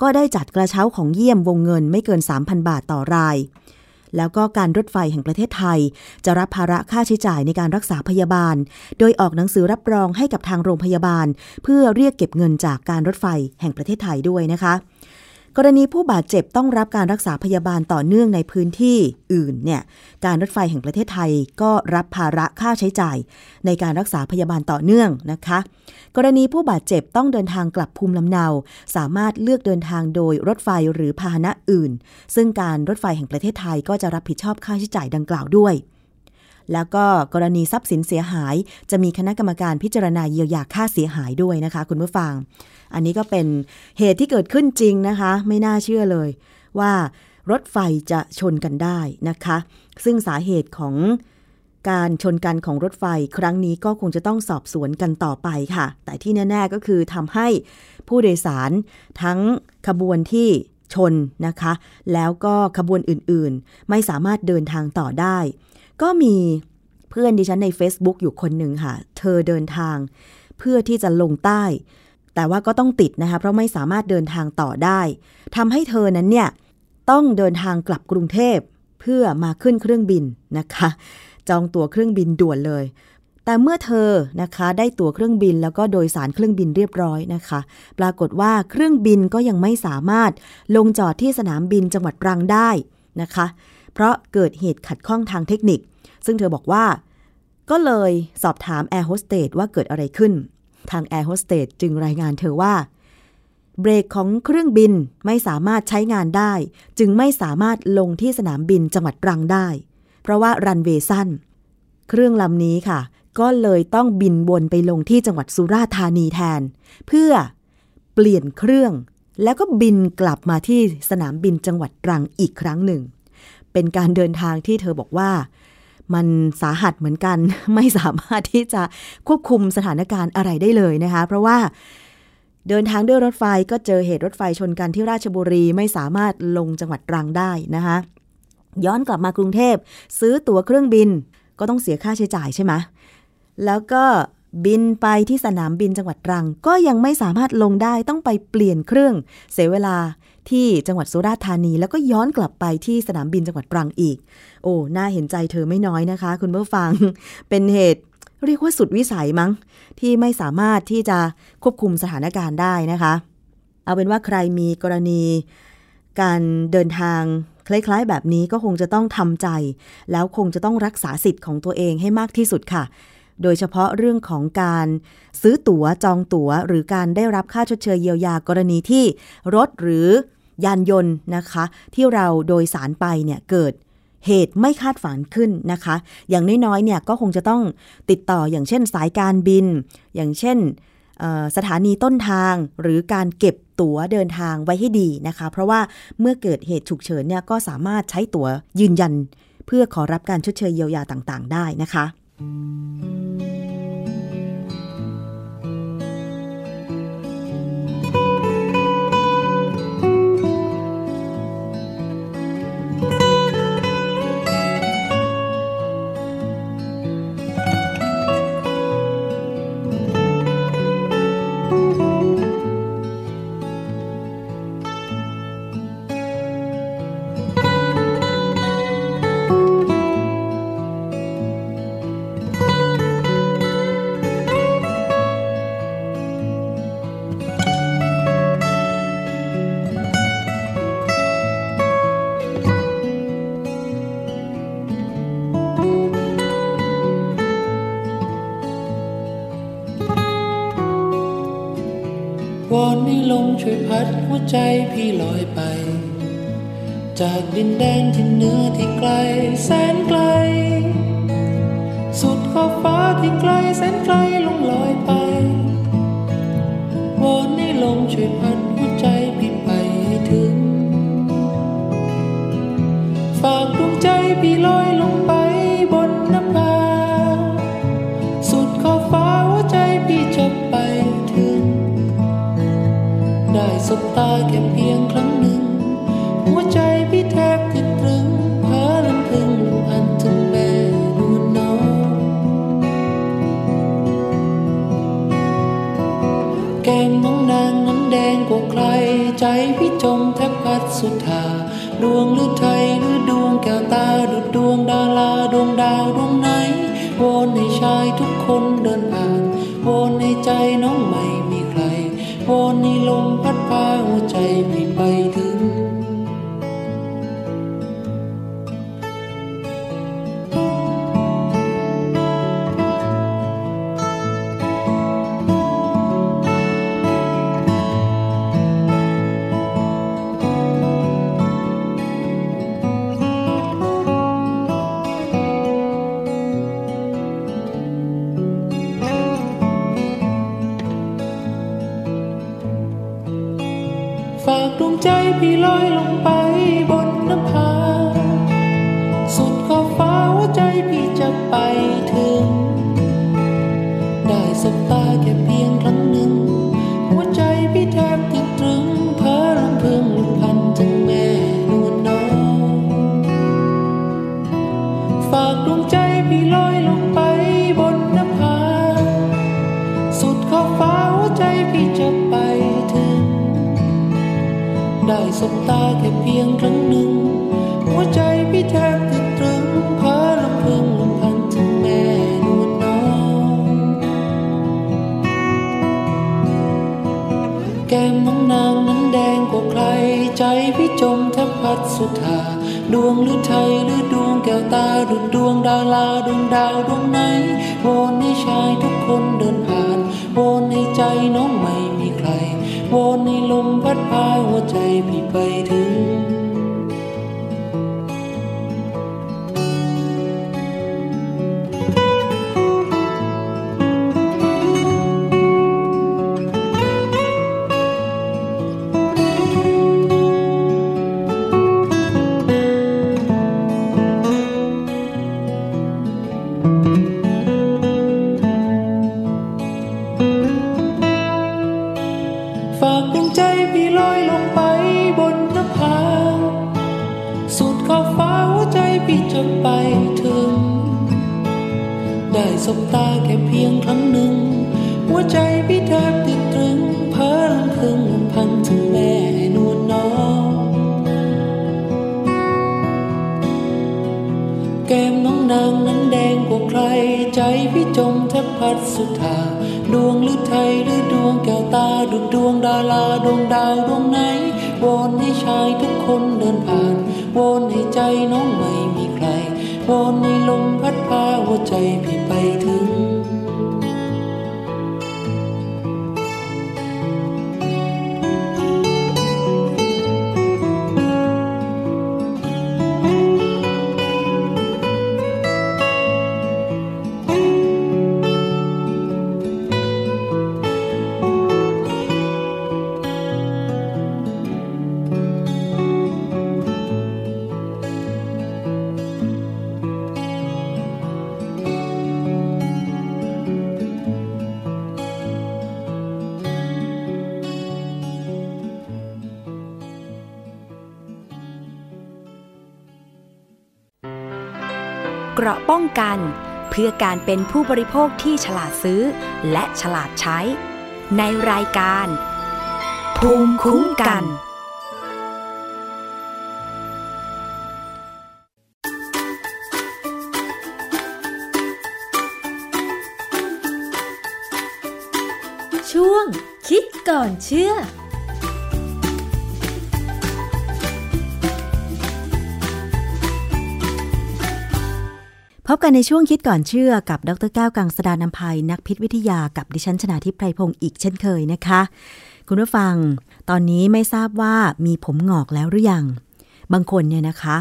ก็ได้จัดกระเช้าของเยี่ยมวงเงินไม่เกิน 3,000 บาทต่อราย แล้วก็การรถไฟแห่งประเทศไทย จะรับภาระค่าใช้จ่ายในการรักษาพยาบาล โดยออกหนังสือรับรองให้กับทางโรงพยาบาล เพื่อเรียกเก็บเงินจากการรถไฟแห่งประเทศไทยด้วยนะคะ กรณีผู้บาดเจ็บต้องรับการรักษาพยาบาลต่อเนื่องในพื้นที่อื่นเนี่ยการรถไฟแห่งประเทศไทยก็รับภาระค่าใช้จ่าย ในการรักษาพยาบาลต่อเนื่องนะคะ กรณีผู้บาดเจ็บต้องเดินทางกลับภูมิลำเนา สามารถเลือกเดินทางโดยรถไฟหรือพาหนะอื่น ซึ่งการรถไฟแห่งประเทศไทยก็จะรับผิดชอบค่าใช้จ่ายดังกล่าวด้วย แล้วก็กรณีทรัพย์สินเสียหาย จะมีคณะกรรมการพิจารณาเยียวยาค่าเสียหายด้วยนะคะ คุณผู้ฟัง อันนี้ก็เป็นเหตุที่เกิดขึ้นจริงนะคะ ไม่น่าเชื่อเลย ว่ารถไฟจะชนกันได้นะคะ ซึ่งสาเหตุของการชนกันของรถไฟครั้งนี้ก็คงจะต้องสอบสวนกันต่อไปค่ะ แต่ที่แน่ ๆ ก็คือทำให้ผู้โดยสารทั้งขบวนที่ชนนะคะ แล้วก็ขบวนอื่นๆ ไม่สามารถเดินทางต่อได้ ก็มีเพื่อนดิฉันใน Facebook อยู่คนหนึ่งค่ะ เธอเดินทาง เพื่อที่จะลงใต้ แต่ว่าก็ต้องติดนะคะ เพราะไม่สามารถเดินทางต่อได้ทำให้เธอนั้นเนี่ย ต้องเดินทางกลับกรุงเทพ เพื่อมาขึ้นเครื่องบินนะคะ จองตั๋วเครื่องบินด่วนเลย แต่เมื่อเธอนะคะได้ตั๋วเครื่องบินแล้วก็โดยสารเครื่องบินเรียบร้อยนะคะ ปรากฏว่าเครื่องบินก็ยังไม่สามารถลงจอดที่สนามบินจังหวัดตรังได้นะคะ เพราะเกิดเหตุขัดข้องทางเทคนิค ซึ่งเธอบอกว่า ก็เลยสอบถามแอร์โฮสเตสว่าเกิดอะไรขึ้น ทางแอร์โฮสเตสจึงรายงานเธอว่า เบรกของเครื่องบินไม่สามารถใช้งานได้ จึงไม่สามารถลงที่สนามบินจังหวัดตรังได้ เพราะว่ารันเวย์สั้น เครื่องลำนี้ค่ะ ก็เลยต้องบินวนไปลงที่จังหวัดสุราษฎร์ธานีแทน เพื่อเปลี่ยนเครื่องแล้วก็บินกลับมาที่สนามบินจังหวัดตรังอีกครั้งหนึ่ง เป็นการเดินทางที่เธอบอกว่า มันสาหัสเหมือนกัน ไม่สามารถที่จะควบคุมสถานการณ์อะไรได้เลยนะคะ เพราะว่าเดินทางด้วยรถไฟก็เจอเหตุรถไฟชนกันที่ราชบุรีไม่สามารถลงจังหวัดตรังได้นะคะย้อนกลับมากรุงเทพ ซื้อตั๋วเครื่องบินก็ต้องเสียค่าใช้จ่ายใช่ไหมแล้วก็บินไปที่สนามบินจังหวัดตรัง ก็ยังไม่สามารถลงได้ต้องไปเปลี่ยนเครื่อง เสียเวลา ที่จังหวัดสุราษฎร์ธานี แล้วก็ย้อนกลับไปที่สนามบินจังหวัดตรังอีก โอ้น่าเห็นใจเธอไม่น้อยนะคะ คุณผู้ฟังเป็นเหตุเรียกว่าสุดวิสัยมั้ง ที่ไม่สามารถที่จะควบคุมสถานการณ์ได้นะคะ เอาเป็นว่าใครมีกรณี การเดินทางคล้ายๆ แบบนี้ก็คงจะต้องทำใจ แล้วคงจะต้องรักษาสิทธิ์ของตัวเองให้มากที่สุดค่ะ โดยเฉพาะเรื่องของการซื้อตั๋วจองตั๋ว หรือการได้รับค่าชดเชยเยียวยากรณีที่รถหรือยานยนต์นะคะ ที่เราโดยสารไปเนี่ยเกิดเหตุไม่คาดฝันขึ้นนะคะ อย่างน้อยๆเนี่ยก็คงจะต้องติดต่ออย่างเช่นสายการบิน อย่างเช่นสถานีต้นทางหรือการเก็บตั๋วเดินทางไว้ให้ดีนะคะ เพราะว่าเมื่อเกิดเหตุฉุกเฉินเนี่ยก็สามารถใช้ตั๋วยืนยัน เพื่อขอรับการชดเชยเยียวยาต่างๆ ได้นะคะ thank you วอนให้ลมช่วยพัดหัวใจพี่ลอยไป จากดินแดนที่เหนือที่ไกลแสนไกล สุดขอบฟ้าที่ไกลแสนไกลลงลอยไปวอนให้ลมช่วยพัดหัวใจพี่ไปให้ถึง ฝากดวงใจพี่ลอยลงไป สบตาแค่เพียงครั้งหนึ่ง หัวใจพี่แทบติดตรึงเพ้อลำพึงอันถึงแม่นวลน้องแก้มน้องนางนั้นแดงกว่าใคร ใจพี่จมแทบพัดสุดทาดวงหรือไทยหรือดวงแก้วตาดุดดวงดาราดวงดาวดวงไหนวนให้ชายทุกคนเดินผ่านวนให้ใจน้องไม่ วอนในลมพัดพาหัวใจพี่ไป พี่ พัดสุธาดวงหรือไทยหรือดวงแก้วตาดุดดวงดาราดวงดาวดวงไหนวนให้ชายทุกคนเดินผ่านวนในใจน้องไม่มีใครวนในลมพัดพาหัวใจพี่ไปถึง พี่จะไปถึง ได้สบตาแค่เพียงครั้งหนึ่ง หัวใจพี่แทบติดตรึงเพอลำพึงพันถึงแม่นวลน้อง แก้มน้องนางนั้นแดงกว่าใคร ใจพี่จมแทบพัดสุดทาดวงหรือไทยหรือดวงแก้วตาดุดดวงดาราดวงดาวดวงไหน วอนให้ชายทุกคนเดินผ่านวอนให้ใจน้องไม่มีใครวอนให้ลมพัดพาหัวใจพี่ไป ราะป้องกัน เพื่อการเป็นผู้บริโภคที่ฉลาดซื้อ และฉลาดใช้ ในรายการ ภูมิคุ้มกัน ช่วงคิดก่อนเชื่อ กันในช่วงคิดก่อนเชื่อกับดรแก้วกังสดานนภัยนักพิษวิทยากับดิฉันชนาทิพไพรพงศ์อีกเช่นเคยนะคะ คุณผู้ฟัง ตอนนี้ไม่ทราบว่ามีผมหงอกแล้วหรือยัง บางคนเนี่ยนะคะ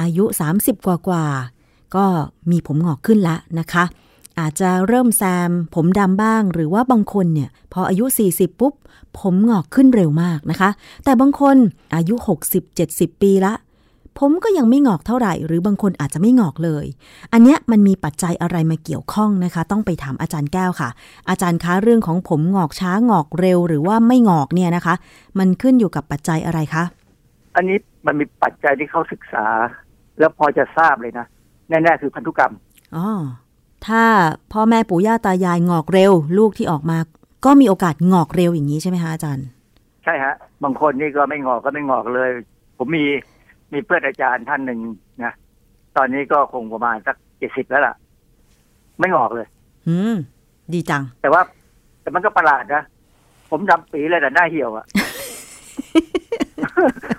อายุ 30 กว่ากว่าก็มีผมหงอกขึ้นละนะคะ อาจจะเริ่มแซม ผมดำบ้าง หรือว่าบางคนเนี่ยพออายุ 40 ปุ๊บ ผมหงอกขึ้นเร็วมากนะคะ แต่บางคนอายุ 60-70 ปีละ ผมก็ยังไม่งอกเท่าไหร่ หรือบางคนอาจจะไม่งอกเลย อันเนี้ยมันมีปัจจัยอะไรมาเกี่ยวข้องนะคะ ต้องไปถามอาจารย์แก้วค่ะ อาจารย์คะเรื่องของผมงอกช้างอกเร็ว หรือว่าไม่งอกเนี่ยนะคะ มันขึ้นอยู่กับปัจจัยอะไรคะอันนี้มันมีปัจจัยที่เขาศึกษา แล้วพอจะทราบเลยนะแน่ๆคือพันธุกรรมอ๋อถ้าพ่อแม่ปู่ย่าตายายงอกเร็ว ลูกที่ออกมา ก็มีโอกาสงอกเร็วอย่างนี้ใช่ไหมคะอาจารย์ ใช่ฮะ บางคนนี่ก็ไม่งอกก็ไม่งอกเลย ผมมี มีเพื่อนอาจารย์ท่านหนึ่งนะตอนนี้ก็คงประมาณสักเจ็ดสิบแล้วล่ะ ไม่งอกเลย อืม ดีจัง แต่ว่า แต่มันก็ประหลาดนะ ผมดำปีเลยแต่หน้าเหี่ยวอะ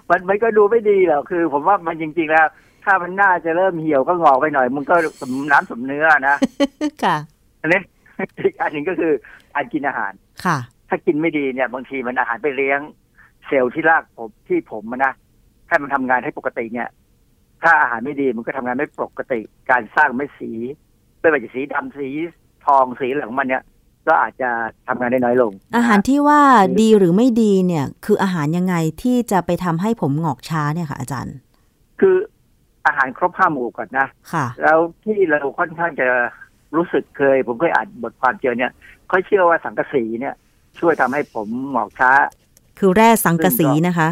มันมันก็ดูไม่ดีหรอกคือ ผมว่ามันจริง ๆ แล้ว ถ้ามันหน้าจะเริ่มเหี่ยวก็งอกไปหน่อย มันก็สมน้ำสมเนื้อนะ ค่ะอันนี้อีกอันหนึ่งก็คือการกินอาหารค่ะ ถ้ากินไม่ดีเนี่ย บางทีมันอาหารไปเลี้ยง เซลล์ที่รากผมที่ผมมันนะ ให้มันทำงานให้ปกติเนี่ย ถ้าอาหารไม่ดีมันก็ทำงานไม่ปกติ การสร้างเม็ดสีไม่ว่าจะสีดำสีทองสีเหลืองมันเนี่ย ก็อาจจะทำงานได้น้อยลง อาหารนะที่ว่าดีหรือไม่ดีเนี่ย คืออาหารยังไงที่จะไปทำให้ผมงอกช้าเนี่ยค่ะ อาจารย์ คืออาหารครบห้าหมู่ก่อนนะค่ะ แล้วที่เราค่อนข้างจะรู้สึกเคย ผมเคยอ่านบทความเจอเนี่ยเขาเชื่อว่าสังกะสีเนี่ย ช่วยทำให้ผมหงอกช้า คือแร่สังกะสีนะคะ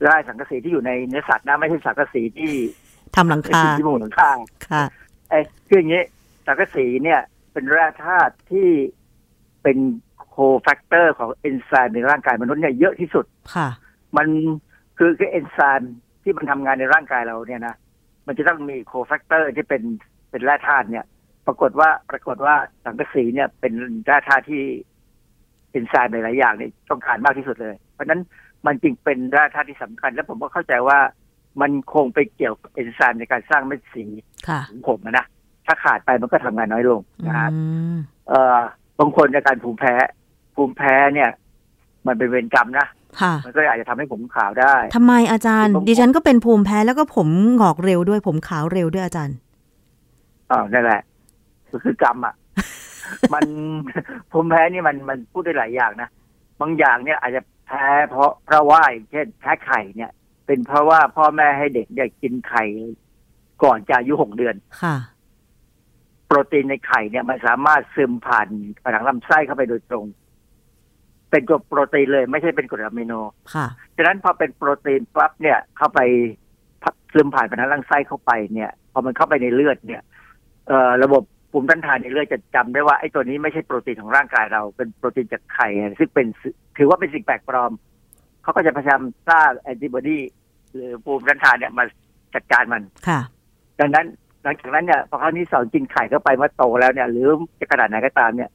และสังกะสีที่อยู่ในเนื้อสัตว์นะไม่ใช่สังกะสีที่ทำหลังคาที่มุงหลังคาค่ะไอ้คืออย่างนี้สังกะสีเนี่ยเป็นแร่ธาตุที่เป็น cofactor ของเอนไซม์ในร่างกายมนุษย์เนี่ยเยอะที่สุดค่ะ มันคือคือเอนไซม์ที่มันทำงานในร่างกายเราเนี่ยนะมันจะต้องมี cofactor ที่เป็นเป็นแร่ธาตุเนี่ย ปรากฏว่าปรากฏว่าสังกะสีเนี่ยเป็นแร่ธาตุที่เอนไซม์หลายๆอย่างเนี่ยต้องการมากที่สุดเลย เพราะฉะนั้น มันจึงเป็นแร่ธาตุที่สำคัญ และผมก็เข้าใจว่ามันคงไปเกี่ยวกับเอนไซม์ในการสร้างเม็ดสีค่ะของผมอะนะ ถ้าขาดไปมันก็ทำงานน้อยลงอืนะฮะมเอ่อบางคนในการภูมิแพ้ ภูมิแพ้เนี่ย มันเป็นเวรกรรมนะค่ะมันก็อาจจะทำให้ผมขาวได้ทำไมอาจารย์ผมดิฉันก็เป็นภูมิแพ้แล้วก็ผมงอกเร็วด้วยผมขาวเร็วด้วยอาจารย์อ่านั่นแหละก็คือกรรมอะมันภูมิแพ้นี่มันมันพูดได้หลายอย่างนะบางอย่างเนี่ยอาจจะ แพ้เพราะเพราะว่าอย่างเช่นแพ้ไข่เนี่ย เป็นเพราะว่าพ่อแม่ให้เด็กเนี่ยกินไข่ก่อนจะอายุหกเดือนค่ะ โปรตีนในไข่เนี่ยมันสามารถซึมผ่านผนังลำไส้เข้าไปโดยตรง เป็นตัวโปรตีนเลย ไม่ใช่เป็นกรดอะมิโน ค่ะฉะนั้นพอเป็นโปรตีนปั๊บเนี่ย เข้าไปพักซึมผ่านผนังลำไส้เข้าไปเนี่ย พอมันเข้าไปในเลือดเนี่ยเอ่อระบบ ภูมิต้านทานในเลือดจะจำได้ว่าไอ้ตัวนี้ไม่ใช่โปรตีนของร่างกายเรา เป็นโปรตีนจากไข่ซึ่งเป็นถือว่าเป็นสิ่งแปลกปลอมเขาก็จะพยายามสร้างแอนติบอดีหรือภูมิต้านทานเนี่ยมาจัดการมันค่ะ ดังนั้นหลังจากนั้นเนี่ยพอครั้งที่สองกินไข่เข้าไปเมื่อโตแล้วเนี่ย หรือจะขนาดไหนก็ตามเนี่ย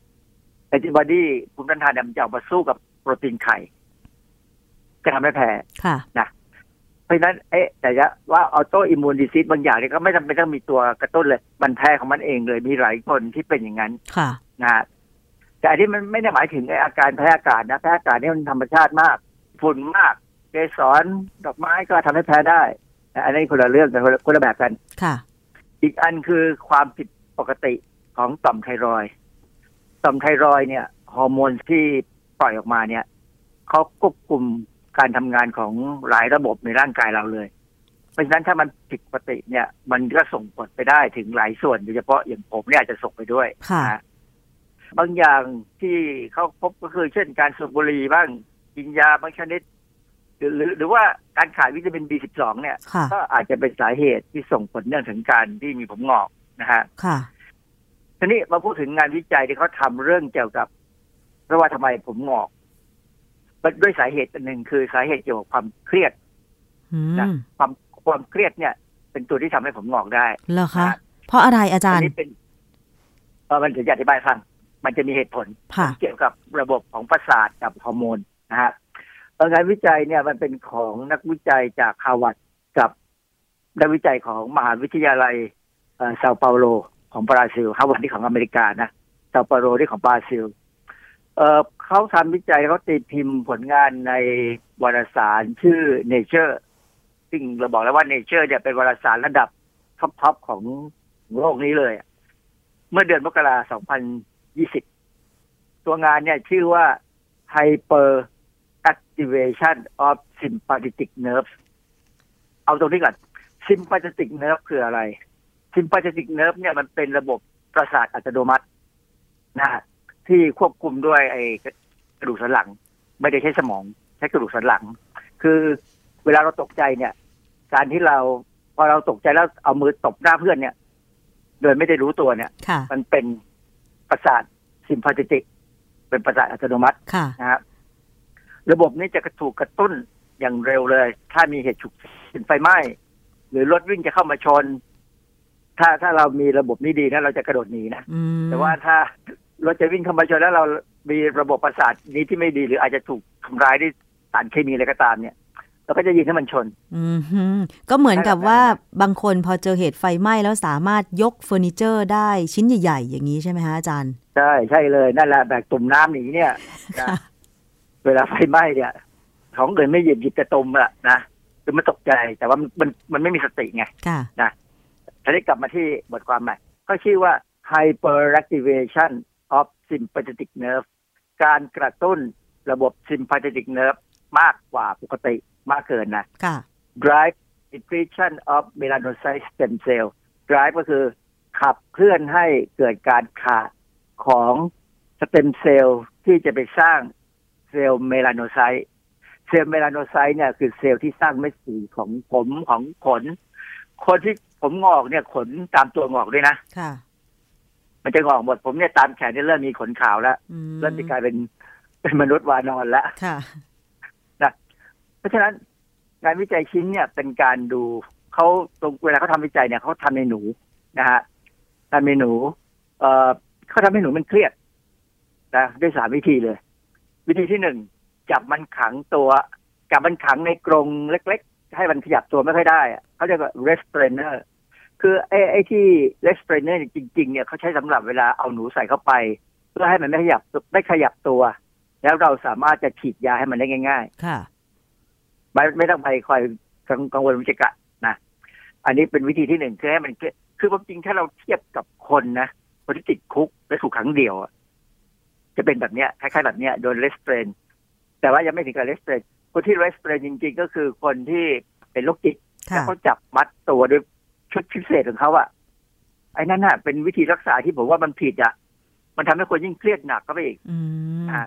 แอนติบอดีภูมิต้านทานเนี่ยมันจะออกมาสู้กับโปรตีนไข่จะทำให้แพ้ค่ะเพ ราะฉะนั้นเอ๊ะแต่จะว่าออโตอิมมูนดิซิสบางอย่างเนี่ยก็ไม่จำเป็นต้องมีตัวกระตุ้นเลย มันแพ้ของมันเองเลยมีหลายคนที่เป็นอย่างนั้นค่ะนะฮะแต่อันนี้มันไม่ได้หมายถึงไอ้อาการแพ้อากาศนะแพ้อากาศนี่มันธรรมชาติมาก ฝุ่นมากเกสรดอกไม้ก็ทำให้แพ้ได้แต่อันนี้คนละเรื่องกันคนละคนละแบบกันค่ะ อีกอันคือความผิดปกติของต่อมไทรอยด์ต่อมไทรอยด์เนี่ยฮอร์โมนที่ปล่อยออกมาเนี่ยเขาควบคุม การทำงานของหลายระบบในร่างกายเราเลย เพราะฉะนั้นถ้ามันผิดปกติเนี่ย มันก็ส่งผลไปได้ถึงหลายส่วนโดยเฉพาะอย่างผมเนี่ยอาจจะส่งไปด้วยค่ะนบางอย่างที่เขาพบก็คือเช่นการสูบบุหรี่บ้างกินยาบางชนิดหรือหรือหรือว่าการขาดวิตามิน B12 เนี่ยค่ะก็อาจจะเป็นสาเหตุที่ส่งผลเนื่องถึงการที่มีผมงอกนะฮะค่ะทีนี้มาพูดถึงงานวิจัยที่เขาทำเรื่องเกี่ยวกับเพราะว่าทำไมผมงอก ด้วยสาเหตุอันหนึ่งคือสาเหตุเกี่ยวกับความเครียดอืนะมความความเครียดเนี่ย เป็นตัวที่ทำให้ผมงอกได้เหรอคะเพราะอะไรอาจารอันนี้เป็นเออมันจะอธิบายให้ฟัง มันจะมีเหตุผลค่ะเกี่ยวกับระบบของประสาทกับฮอร์โมนนะฮะเอ่องานวิจัยเนี่ยมันเป็นของนักวิจัยจากฮาร์วาร์ดกับนักวิจัยของมหาวิทยาลัยเอ่อเซาเปาโลของบราซิลฮาร์วาร์ดที่ของอเมริกานะเซาเปาโลที่ของบราซิล เออเขาทำวิจัยเขาตีพิมพ์ผลงานในวารสารชื่อ Nature ซึ่งเราบอกแล้วว่า Nature เนี่ยเป็นวารสารระดับท็อปๆของโลกนี้เลย เมื่อเดือนมกราคม2020ตัวงานเนี่ยชื่อว่า Hyper Activation of Sympathetic Nerves เอาตรงนี้ก่อน Sympathetic Nerve คืออะไร Sympathetic Nerve เนี่ยมันเป็นระบบประสาทอัตโนมัตินะ ที่ควบคุมด้วยไอ้กระดูกสันหลัง ไม่ได้ใช้สมองใช้กระดูกสันหลัง คือเวลาเราตกใจเนี่ย การที่เราพอเราตกใจแล้วเอามือตบหน้าเพื่อนเนี่ย โดยไม่ได้รู้ตัวเนี่ยค่ะมันเป็นประสาทซิมพาติติก เป็นประสาทอัตโนมัติค่ะนะฮะระบบนี้จะถูกกระตุ้นอย่างเร็วเลย ถ้ามีเหตุฉุกเฉินไฟไหม้ หรือรถวิ่งจะเข้ามาชน ถ้าถ้าเรามีระบบนี้ดีนะเราจะกระโดดหนีนะอืมแต่ว่าถ้า รถจะวิ่งเข้ามาชนแล้วเรามีระบบประสาทนี้ที่ไม่ดีหรืออาจจะถูกทำร้ายด้วยสารเคมีอะไรก็ตามเนี่ยเราก็จะยิงให้มันชน อืมฮึก็เหมือนกับได้แบบนั้นว่าบางคนพอเจอเหตุไฟไหม้แล้วสามารถยกเฟอร์นิเจอร์ได้ชิ้นใหญ่ ๆ อย่างนี้ใช่ไหมฮะอาจารย์ ใช่ใช่เลยนั่นแหละแบกตุ่มน้ำหนีเนี่ยนะค่ะเวลาไฟไหม้เนี่ยของอื่นไม่หยิบหยิบแต่ตุ่มอะนะคือมันตกใจแต่ว่ามันมันมันไม่มีสติไงค่ะทีนี้กลับมาที่บทความใหม่ก็ชื่อว่า hyperactivation of sympathetic nerve การกระตุ้นระบบ sympathetic nerve มากกว่าปกติมากเกินนะค่ะ drive depletion of melanocyte stem cell drive ก็คือขับเคลื่อนให้เกิดการขาดของสเต็มเซลล์ที่จะไปสร้างเซลล์ melanocyte เซลล์ melanocyte เนี่ยคือเซลล์ที่สร้างเม็ดสีของผมของขน คนที่ผมงอกเนี่ยขนตามตัวงอกด้วยนะค่ะ มันจะงอกหมดผมเนี่ยตามแขนเนี่ยเริ่มมีขนขาวแล้วอืมเริ่มจะกลายเป็นเป็นมนุษย์วานอนแล้วค่ะเพราะฉะนั้นงานวิจัยชิ้นเนี่ยเป็นการดูเขาตรงเวลาเขาทำวิจัยเนี่ยเขาทำในหนูนะฮะทำในหนู เอ่อเขาทำให้หนูมันเครียดนะด้วยสามวิธีเลย วิธีที่หนึ่งจับมันขังตัว จับมันขังในกรงเล็ก ๆ ให้มันขยับตัวไม่ค่อยได้อะเขาเรียกว่า restrainer คือไอ้ไอ้ที่ restrainer เนี่ยจริงๆเนี่ยเขาใช้สำหรับเวลาเอาหนูใส่เข้าไป เพื่อให้มันไม่ขยับไม่ขยับตัว แล้วเราสามารถจะฉีดยาให้มันได้ง่าย ๆ ค่ะไม่ไม่ต้องไปคอยกังกังวลวิจกะนะอันนี้เป็นวิธีที่หนึ่งคือให้มันเครียดคือความจริงถ้าเราเทียบกับคนนะคนที่ติดคุกและถูกขังเดียวอะจะเป็นแบบเนี้ยคล้ายๆแบบเนี้ยโดนเลสเตรนแต่ว่ายังไม่ถึงกับเลสเตรนคนที่เลสเตรนจริง ๆ ก็คือคนที่เป็นโรคจิตแล้ค่ะวเขาจับมัดตัวด้วย ชุดพิเศษของเขาอะไอ้นั่นน่ะเป็นวิธีรักษาที่ผมว่ามันผิดอะมันทำให้คนยิ่งเครียดหนักเข้าไปอีกอืมอะ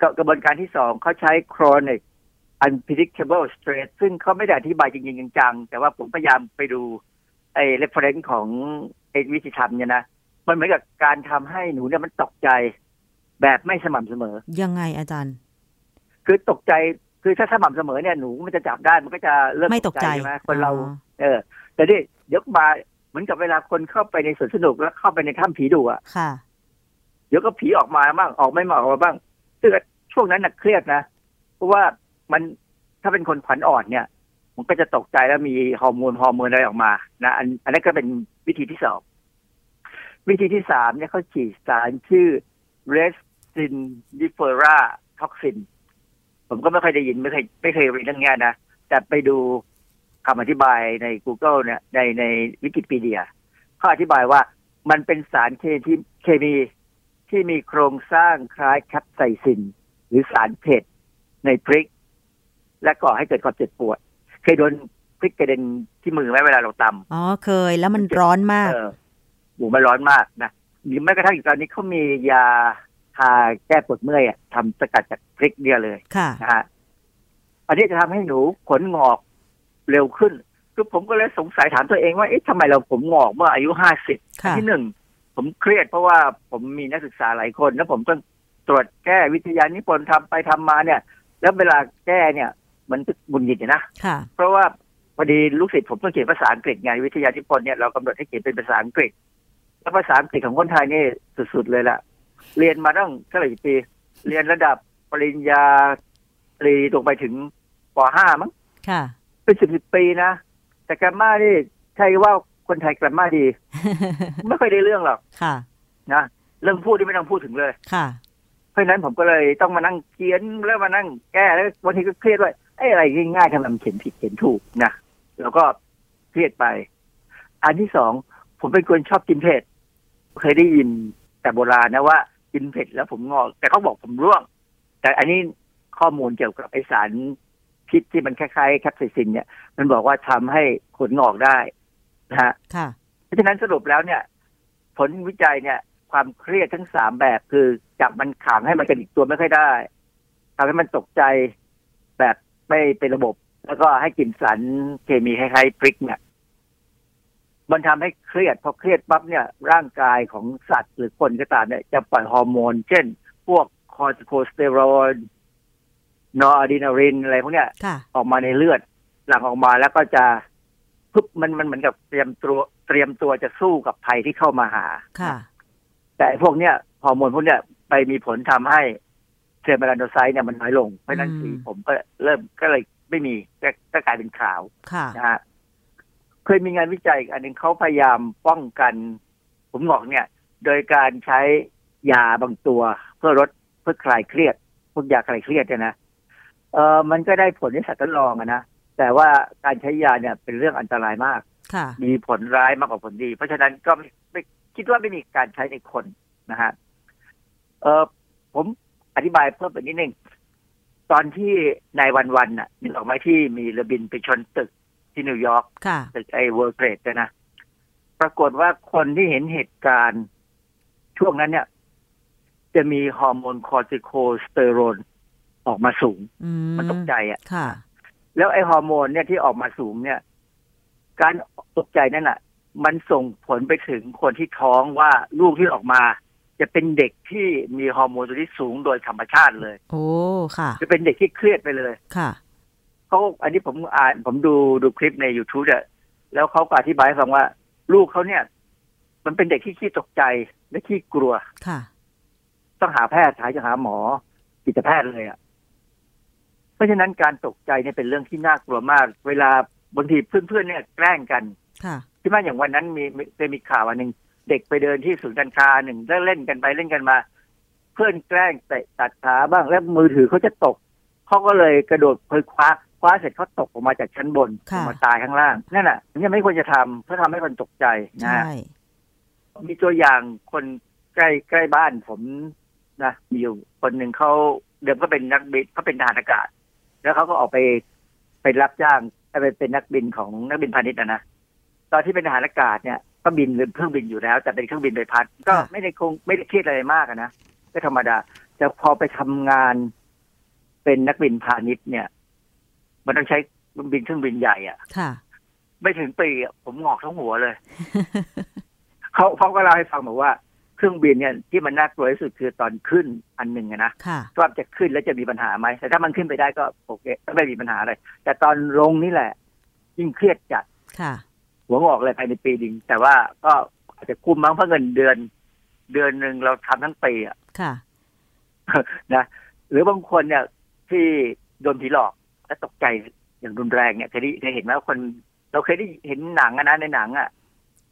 ก็กระบวนการที่สองเขาใช้ chronic unpredictable stress ซึ่งเขาไม่ได้อธิบายจริงๆจังๆแต่ว่าผมพยายามไปดูไอ้ reference ของไอ้วิธีทำเนี่ยนะมันเหมือนกับการทำให้หนูเนี่ยมันตกใจแบบไม่สม่ำเสมอ ยังไงอาจารย์ คือตกใจคือถ้าสม่ำเสมอเนี่ยหนูมันจะจับได้มันก็จะเริ่มไม่ตกใจใช่ไหมคนเราอ๋อเออ แต่นี่เดี๋ยวมาเหมือนกับเวลาคนเข้าไปในสวนสนุกแล้วเข้าไปในถ้ำผีดุอะค่ะเดี๋ยวก็ผีออกมาบ้างออกไม่มาออกมาบ้างซึ่งช่วงนั้นน่ะเครียดนะเพราะว่ามันถ้าเป็นคนขวัญอ่อนเนี่ย มันก็จะตกใจแล้วมีฮอร์โมนฮอร์โมนอะไรออกมานะอันอันนั้นก็เป็นวิธีที่สองวิธีที่สามเนี่ยเขาฉีดสารชื่อ restin d i f e r a toxin ผมก็ไม่เคยได้ยินไม่เคยไม่เคยเรียนเรื่องเนี้ยนะแต่ไปดู คำอธิบายใน Google เนี่ยในในวิกิพีเดียเขาอธิบายว่ามันเป็นสารเคที่เคมีที่มีโครงสร้างคล้ายแคปไซซิน หรือสารเผ็ดในพริก และก่อให้เกิดความเจ็บปวด เคยโดนพริกกระเด็นที่มือไหมเวลาเราตำอ๋อเคย แล้วมันร้อนมากเออหูมันร้อนมากนะหรือแม้กระทั่งอีกตอนนี้เขามียาทาแก้ปวดเมื่อยอะทำสกัดจากพริกเนี่ยเลยค่ะนะฮะอันนี้จะทำให้หนูขนงอก เร็วขึ้น คือผมก็เลยสงสัยถามตัวเองว่าเอ๊ะทำไมเราผมงอกเมื่ออายุห้าสิบค่ะที่หนึ่งผมเครียดเพราะว่าผมมีนักศึกษาหลายคน แล้วผมต้องตรวจแก้วิทยานิพนธ์ทำไปทำมาเนี่ย แล้วเวลาแก้เนี่ย มันบุญหงิดนะค่ะเพราะว่าพอดีลูกศิษย์ผมต้องเขียนภาษาอังกฤษไงวิทยานิพนธ์เนี่ยเรากำหนดให้เขียนเป็นภาษาอังกฤษ แล้วภาษาอังกฤษของคนไทยนี่สุดๆเลยล่ะ เรียนมาตั้งเท่าไหร่กี่ปีเรียนระดับปริญญาตรีตกไปถึงป .5 มั้งค่ะ เป็นสิบสิบปีนะ แต่แกรมมานี่ใช่ว่าคนไทยแกรมมาดี ไม่ค่อยได้เรื่องหรอกค่ะ นะเรื่องพูดที่ไม่ต้องพูดถึงเลยค่ะ เพราะฉะนั้นผมก็เลยต้องมานั่งเขียนแล้วมานั่งแก้แล้วบางทีก็เครียดด้วยไอ้อะไรง่ายๆทำไมมันเขียนผิดเขียนถูกนะแล้วก็เครียดไป อันที่สองผมเป็นคนชอบกินเผ็ดเคยได้ยินแต่โบราณนะว่า กินเผ็ดแล้วผมงอกแต่เขาบอกผมร่วง แต่อันนี้ข้อมูลเกี่ยวกับไอสาร พิษที่มันคล้ายๆแคปไซซินเนี่ยมันบอกว่าทำให้ขนงอกได้นะฮะค่ะเพราะฉะนั้นสรุปแล้วเนี่ย ผลวิจัยเนี่ย ความเครียดทั้งสามแบบคือจับมันขังให้มันกระดิกตัวไม่ค่อยได้ทำให้มันตกใจแบบไม่เป็นระบบ แล้วก็ให้กินสารเคมีคล้ายๆพริกเนี่ยมันทำให้เครียดพอเครียดปั๊บเนี่ย ร่างกายของสัตว์หรือคนก็ตามเนี่ยจะปล่อยฮอร์โมน เช่น พวก corticosterone noradrenaline อะไรพวกเนี้ยค่ะ ออกมาในเลือด หลั่งออกมาแล้วก็จะพึบมันมันเหมือนกับเตรียมตัวเตรียมตัวจะสู้กับภัยที่เข้ามาหา ค่ะ แต่ไอ้พวกเนี้ยฮอร์โมนพวกเนี้ยไปมีผลทำให้เทร melanocyte เนี่ยมันน้อยลง เพราะฉะนั้นอืม สีผมก็เริ่มก็เลยไม่มีก็ก็กลายเป็นขาว ค่ะ นะฮะเคยมีงานวิจัยอีกอันหนึ่งเขาพยายามป้องกัน ผมงอกเนี่ย โดยการใช้ยาบางตัวเพื่อลดเพื่อคลายเครียด พวกยาคลายเครียดเนี่ยนะ เออมันก็ได้ผลในสัตว์ทดลองอะนะ แต่ว่าการใช้ยาเนี่ยเป็นเรื่องอันตรายมากค่ะมีผลร้ายมากกว่าผลดี เพราะฉะนั้นก็ไม่ไม่คิดว่าไม่มีการใช้ในคนนะฮะเออผมอธิบายเพิ่มไปนิดนึงตอนที่นายวันวันน่ะนึกออกไหมที่มีเรือบินไปชนตึกที่นิวยอร์กค่ะตึกไอ้เวิร์ d เทรดนะปรากฏว่าคนที่เห็นเหตุการณ์ช่วงนั้นเนี่ย จะมีฮอร์โมน corticosterone ออกมาสูงอืมมันตกใจอะค่ะ แล้วไอ้ฮอร์โมนเนี่ยที่ออกมาสูงเนี่ย การตกใจนั่นแหละมันส่งผลไปถึงคนที่ท้องว่าลูกที่ออกมา จะเป็นเด็กที่มีฮอร์โมนตัวที่สูงโดยธรรมชาติเลย โอ้ค่ะ จะเป็นเด็กที่เครียดไปเลยค่ะเขาอันนี้ผมอ่านผมดูดูคลิปใน YouTube อะแล้วเขาก็อธิบายให้ฟังว่า ลูกเขาเนี่ย มันเป็นเด็กที่ขี้ตกใจและขี้กลัวค่ะ ต้องหาแพทย์หาจะหาหมอจิตแพทย์เลยอะ่ะ เพราะฉะนั้นการตกใจเนี่ยเป็นเรื่องที่น่ากลัวมาก เวลาบางทีเพื่อนๆเนี่ยแกล้งกันค่ะที่มาอย่างวันนั้นมีมีเคยมีข่าวอันหนึ่งเด็กไปเดินที่ศูนย์การค้าหนึ่งแล้วเล่นกันไปเล่นกันมา เพื่อนแกล้งเตะตัดขาบ้างแล้วมือถือเขาจะตกเขาก็เลยกระโดดไปคว้าคว้าเสร็จเขาตกออกมาจากชั้นบนค่ะออกมาตายข้างล่างนั่นแหะนี่ไม่ควรจะทำเพราะทำให้คนตกใจนะใช่ฮะมีตัวอย่างคนใกล้ใกล้บ้านผมนะมีอยู่คนหนึ่งเขาเดิมก็เป็นนักบินเขาเป็นทหารอากาศ แล้วเขาก็ออกไปไปรับจ้างไปเป็นนักบินของนักบินพาณิชย์นะนะตอนที่เป็นทหารอากาศเนี่ยก็บินเครื่องบินอยู่แล้ว แต่เป็นเครื่องบินใบพัด ก็ไม่ได้คงไม่ได้เครียดอะไรมากอะนะก็ธรรมดาแต่พอไปทำงานเป็นนักบินพาณิชย์เนี่ย มันต้องใช้บินเครื่องบินใหญ่อะค่ะ ไม่ถึงปีอะผมงอกทั้งหัวเลย เขาเขาก็เล่าให้ฟังบอกว่า เครื่องบินเนี่ยที่มันน่ากลัวที่สุดคือตอนขึ้นอันหนึ่งอะนะค่ะว่าจะขึ้นแล้วจะมีปัญหาไหมแต่ถ้ามันขึ้นไปได้ก็โอเคไม่มีปัญหาอะไร แต่ตอนลงนี่แหละ ยิ่งเครียดจัดค่ะหัวงอกเลยภายในปีหนึ่งแต่ว่าก็อาจจะคุ้มมั้งเพราะเงินเดือน เดือนหนึ่งเราทำทั้งปีอะค่ะนะหรือบางคนเนี่ยที่โดนผีหลอกและตกใจอย่างรุนแรงเนี่ยเคยได้เคยเห็นไหมว่าคนเราเคยได้เห็นหนังอะนะในหนังอะ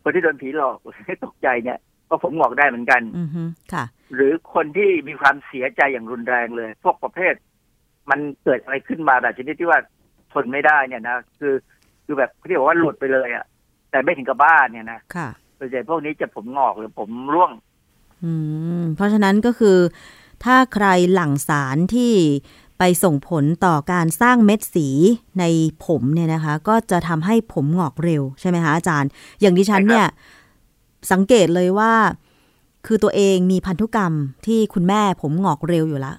คนที่โดนผีหลอกตกใจเนี่ย ก็ผมงอกได้เหมือนกันอือฮึค่ะ หรือคนที่มีความเสียใจอย่างรุนแรงเลย พวกประเภท มันเกิดอะไรขึ้นมาแบบชนิดที่ว่าทนไม่ได้เนี่ยนะคือคือแบบเขาเรียกว่าหลุดไปเลยอะแต่ไม่ถึงกับบ้านเนี่ยนะค่ะส่วนใหญ่พวกนี้จะผมงอกหรือผมร่วง อืม เพราะฉะนั้นก็คือ ถ้าใครหลั่งสารที่ไปส่งผลต่อการสร้างเม็ดสีในผมเนี่ยนะคะ ก็จะทำให้ผมงอกเร็วใช่ไหมคะอาจารย์ อย่างดิฉันใช่ครับเนี่ย สังเกตเลยว่า คือตัวเองมีพันธุกรรมที่คุณแม่ผมงอกเร็วอยู่ละ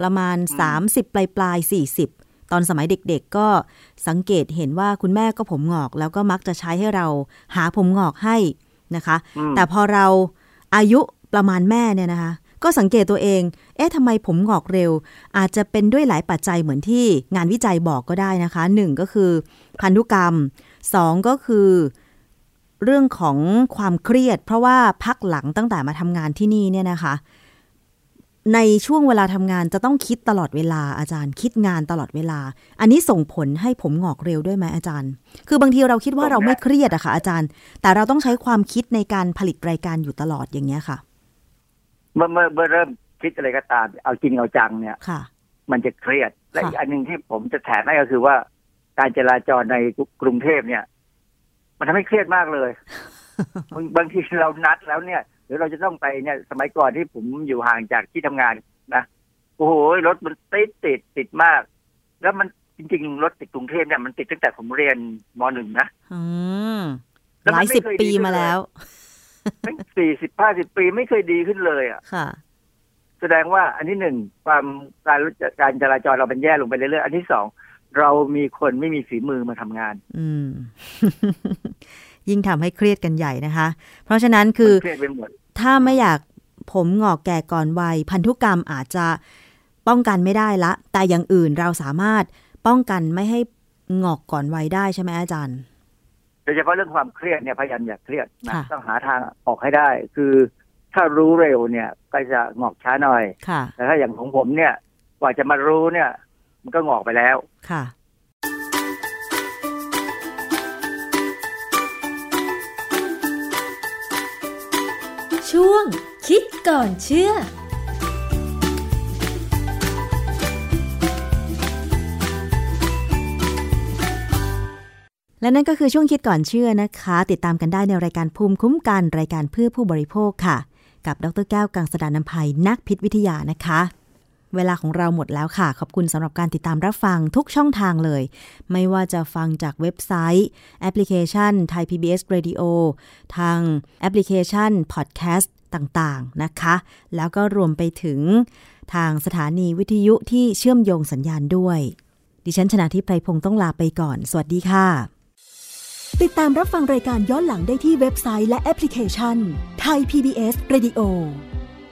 ประมาณ 30 ปลายปลายๆ40 ตอนสมัยเด็กๆ ก็สังเกตเห็นว่าคุณแม่ก็ผมงอก แล้วก็มักจะใช้ให้เราหาผมงอกให้นะคะอืมแต่พอเราอายุประมาณแม่เนี่ยนะคะ ก็สังเกตตัวเอง เอ๊ะทำไมผมงอกเร็ว อาจจะเป็นด้วยหลายปัจจัยเหมือนที่งานวิจัยบอกก็ได้นะคะหนึ่งก็คือพันธุกรรมสองก็คือ เรื่องของความเครียด เพราะว่าพักหลังตั้งแต่มาทำงานที่นี่เนี่ยนะคะ ในช่วงเวลาทำงานจะต้องคิดตลอดเวลาอาจารย์ คิดงานตลอดเวลา อันนี้ส่งผลให้ผมงอกเร็วด้วยไหมอาจารย์ คือบางทีเราคิดว่าเราไม่เครียดอะค่ะอาจารย์ แต่เราต้องใช้ความคิดในการผลิตรายการอยู่ตลอดอย่างเงี้ยค่ะเมื่อเมื่อเมื่อเริ่มคิดอะไรก็ตาม เอาจริงเอาจังเนี่ยค่ะ มันจะเครียดและค่ะอีกอันหนึ่งที่ผมจะแถมให้ก็คือว่า การจราจรในกรุงเทพเนี่ย มันทำให้เครียดมากเลยบางบางทีเรานัดแล้วเนี่ยหรือเราจะต้องไปเนี่ยสมัยก่อนที่ผมอยู่ห่างจากที่ทำงานนะโอ้โหรถมันติดติดติดมาก แล้วมันจริงๆรถติดกรุงเทพเนี่ยมันติดตั้งแต่ผมเรียนมหนึ่งนะอืมแล้วหมันลายไม่สิบเคยปีดีขึ้นมาเลยแล้วสี่สิบห้าสิบปีไม่เคยดีขึ้นเลยอะค่ะ แสดงว่าอันที่หนึ่งความการรู้จักการจราจรเราเป็นแย่ลงไปเรื่อยๆอันที่สอง เรามีคนไม่มีฝีมือมาทำงาน อืม ยิ่งทำให้เครียดกันใหญ่นะคะ เพราะฉะนั้นคือเครียดไปหมดถ้าไม่อยากผมงอกแก่ก่อนวัย พันธุกรรมอาจจะป้องกันไม่ได้ละ แต่อย่างอื่นเราสามารถป้องกันไม่ให้งอกก่อนวัยได้ใช่ไหมอาจารย์โดยเฉพาะเรื่องความเครียดเนี่ยพยายามอย่าเครียดนะค่ะต้องหาทางออกให้ได้ คือถ้ารู้เร็วเนี่ย ก็จะงอกช้าหน่อยค่ะแต่ถ้าอย่างของผมเนี่ยกว่าจะมารู้เนี่ย มันก็งอกไปแล้วค่ะ ช่วงคิดก่อนเชื่อและนั่นก็คือช่วงคิดก่อนเชื่อนะคะ ติดตามกันได้ในรายการภูมิคุ้มกันรายการเพื่อผู้บริโภคค่ะ กับดรแก้วกังสดานนภัยนักพิษวิทยานะคะ เวลาของเราหมดแล้วค่ะ ขอบคุณสำหรับการติดตามรับฟังทุกช่องทางเลย ไม่ว่าจะฟังจากเว็บไซต์ แอปพลิเคชัน Thai PBS Radio ทางแอปพลิเคชัน Podcast ต่างๆนะคะ แล้วก็รวมไปถึงทางสถานีวิทยุที่เชื่อมโยงสัญญาณด้วย ดิฉันชนะทิพไพรพงศ์ต้องลาไปก่อน สวัสดีค่ะ ติดตามรับฟังรายการย้อนหลังได้ที่เว็บไซต์และแอปพลิเคชันไทย PBS Radio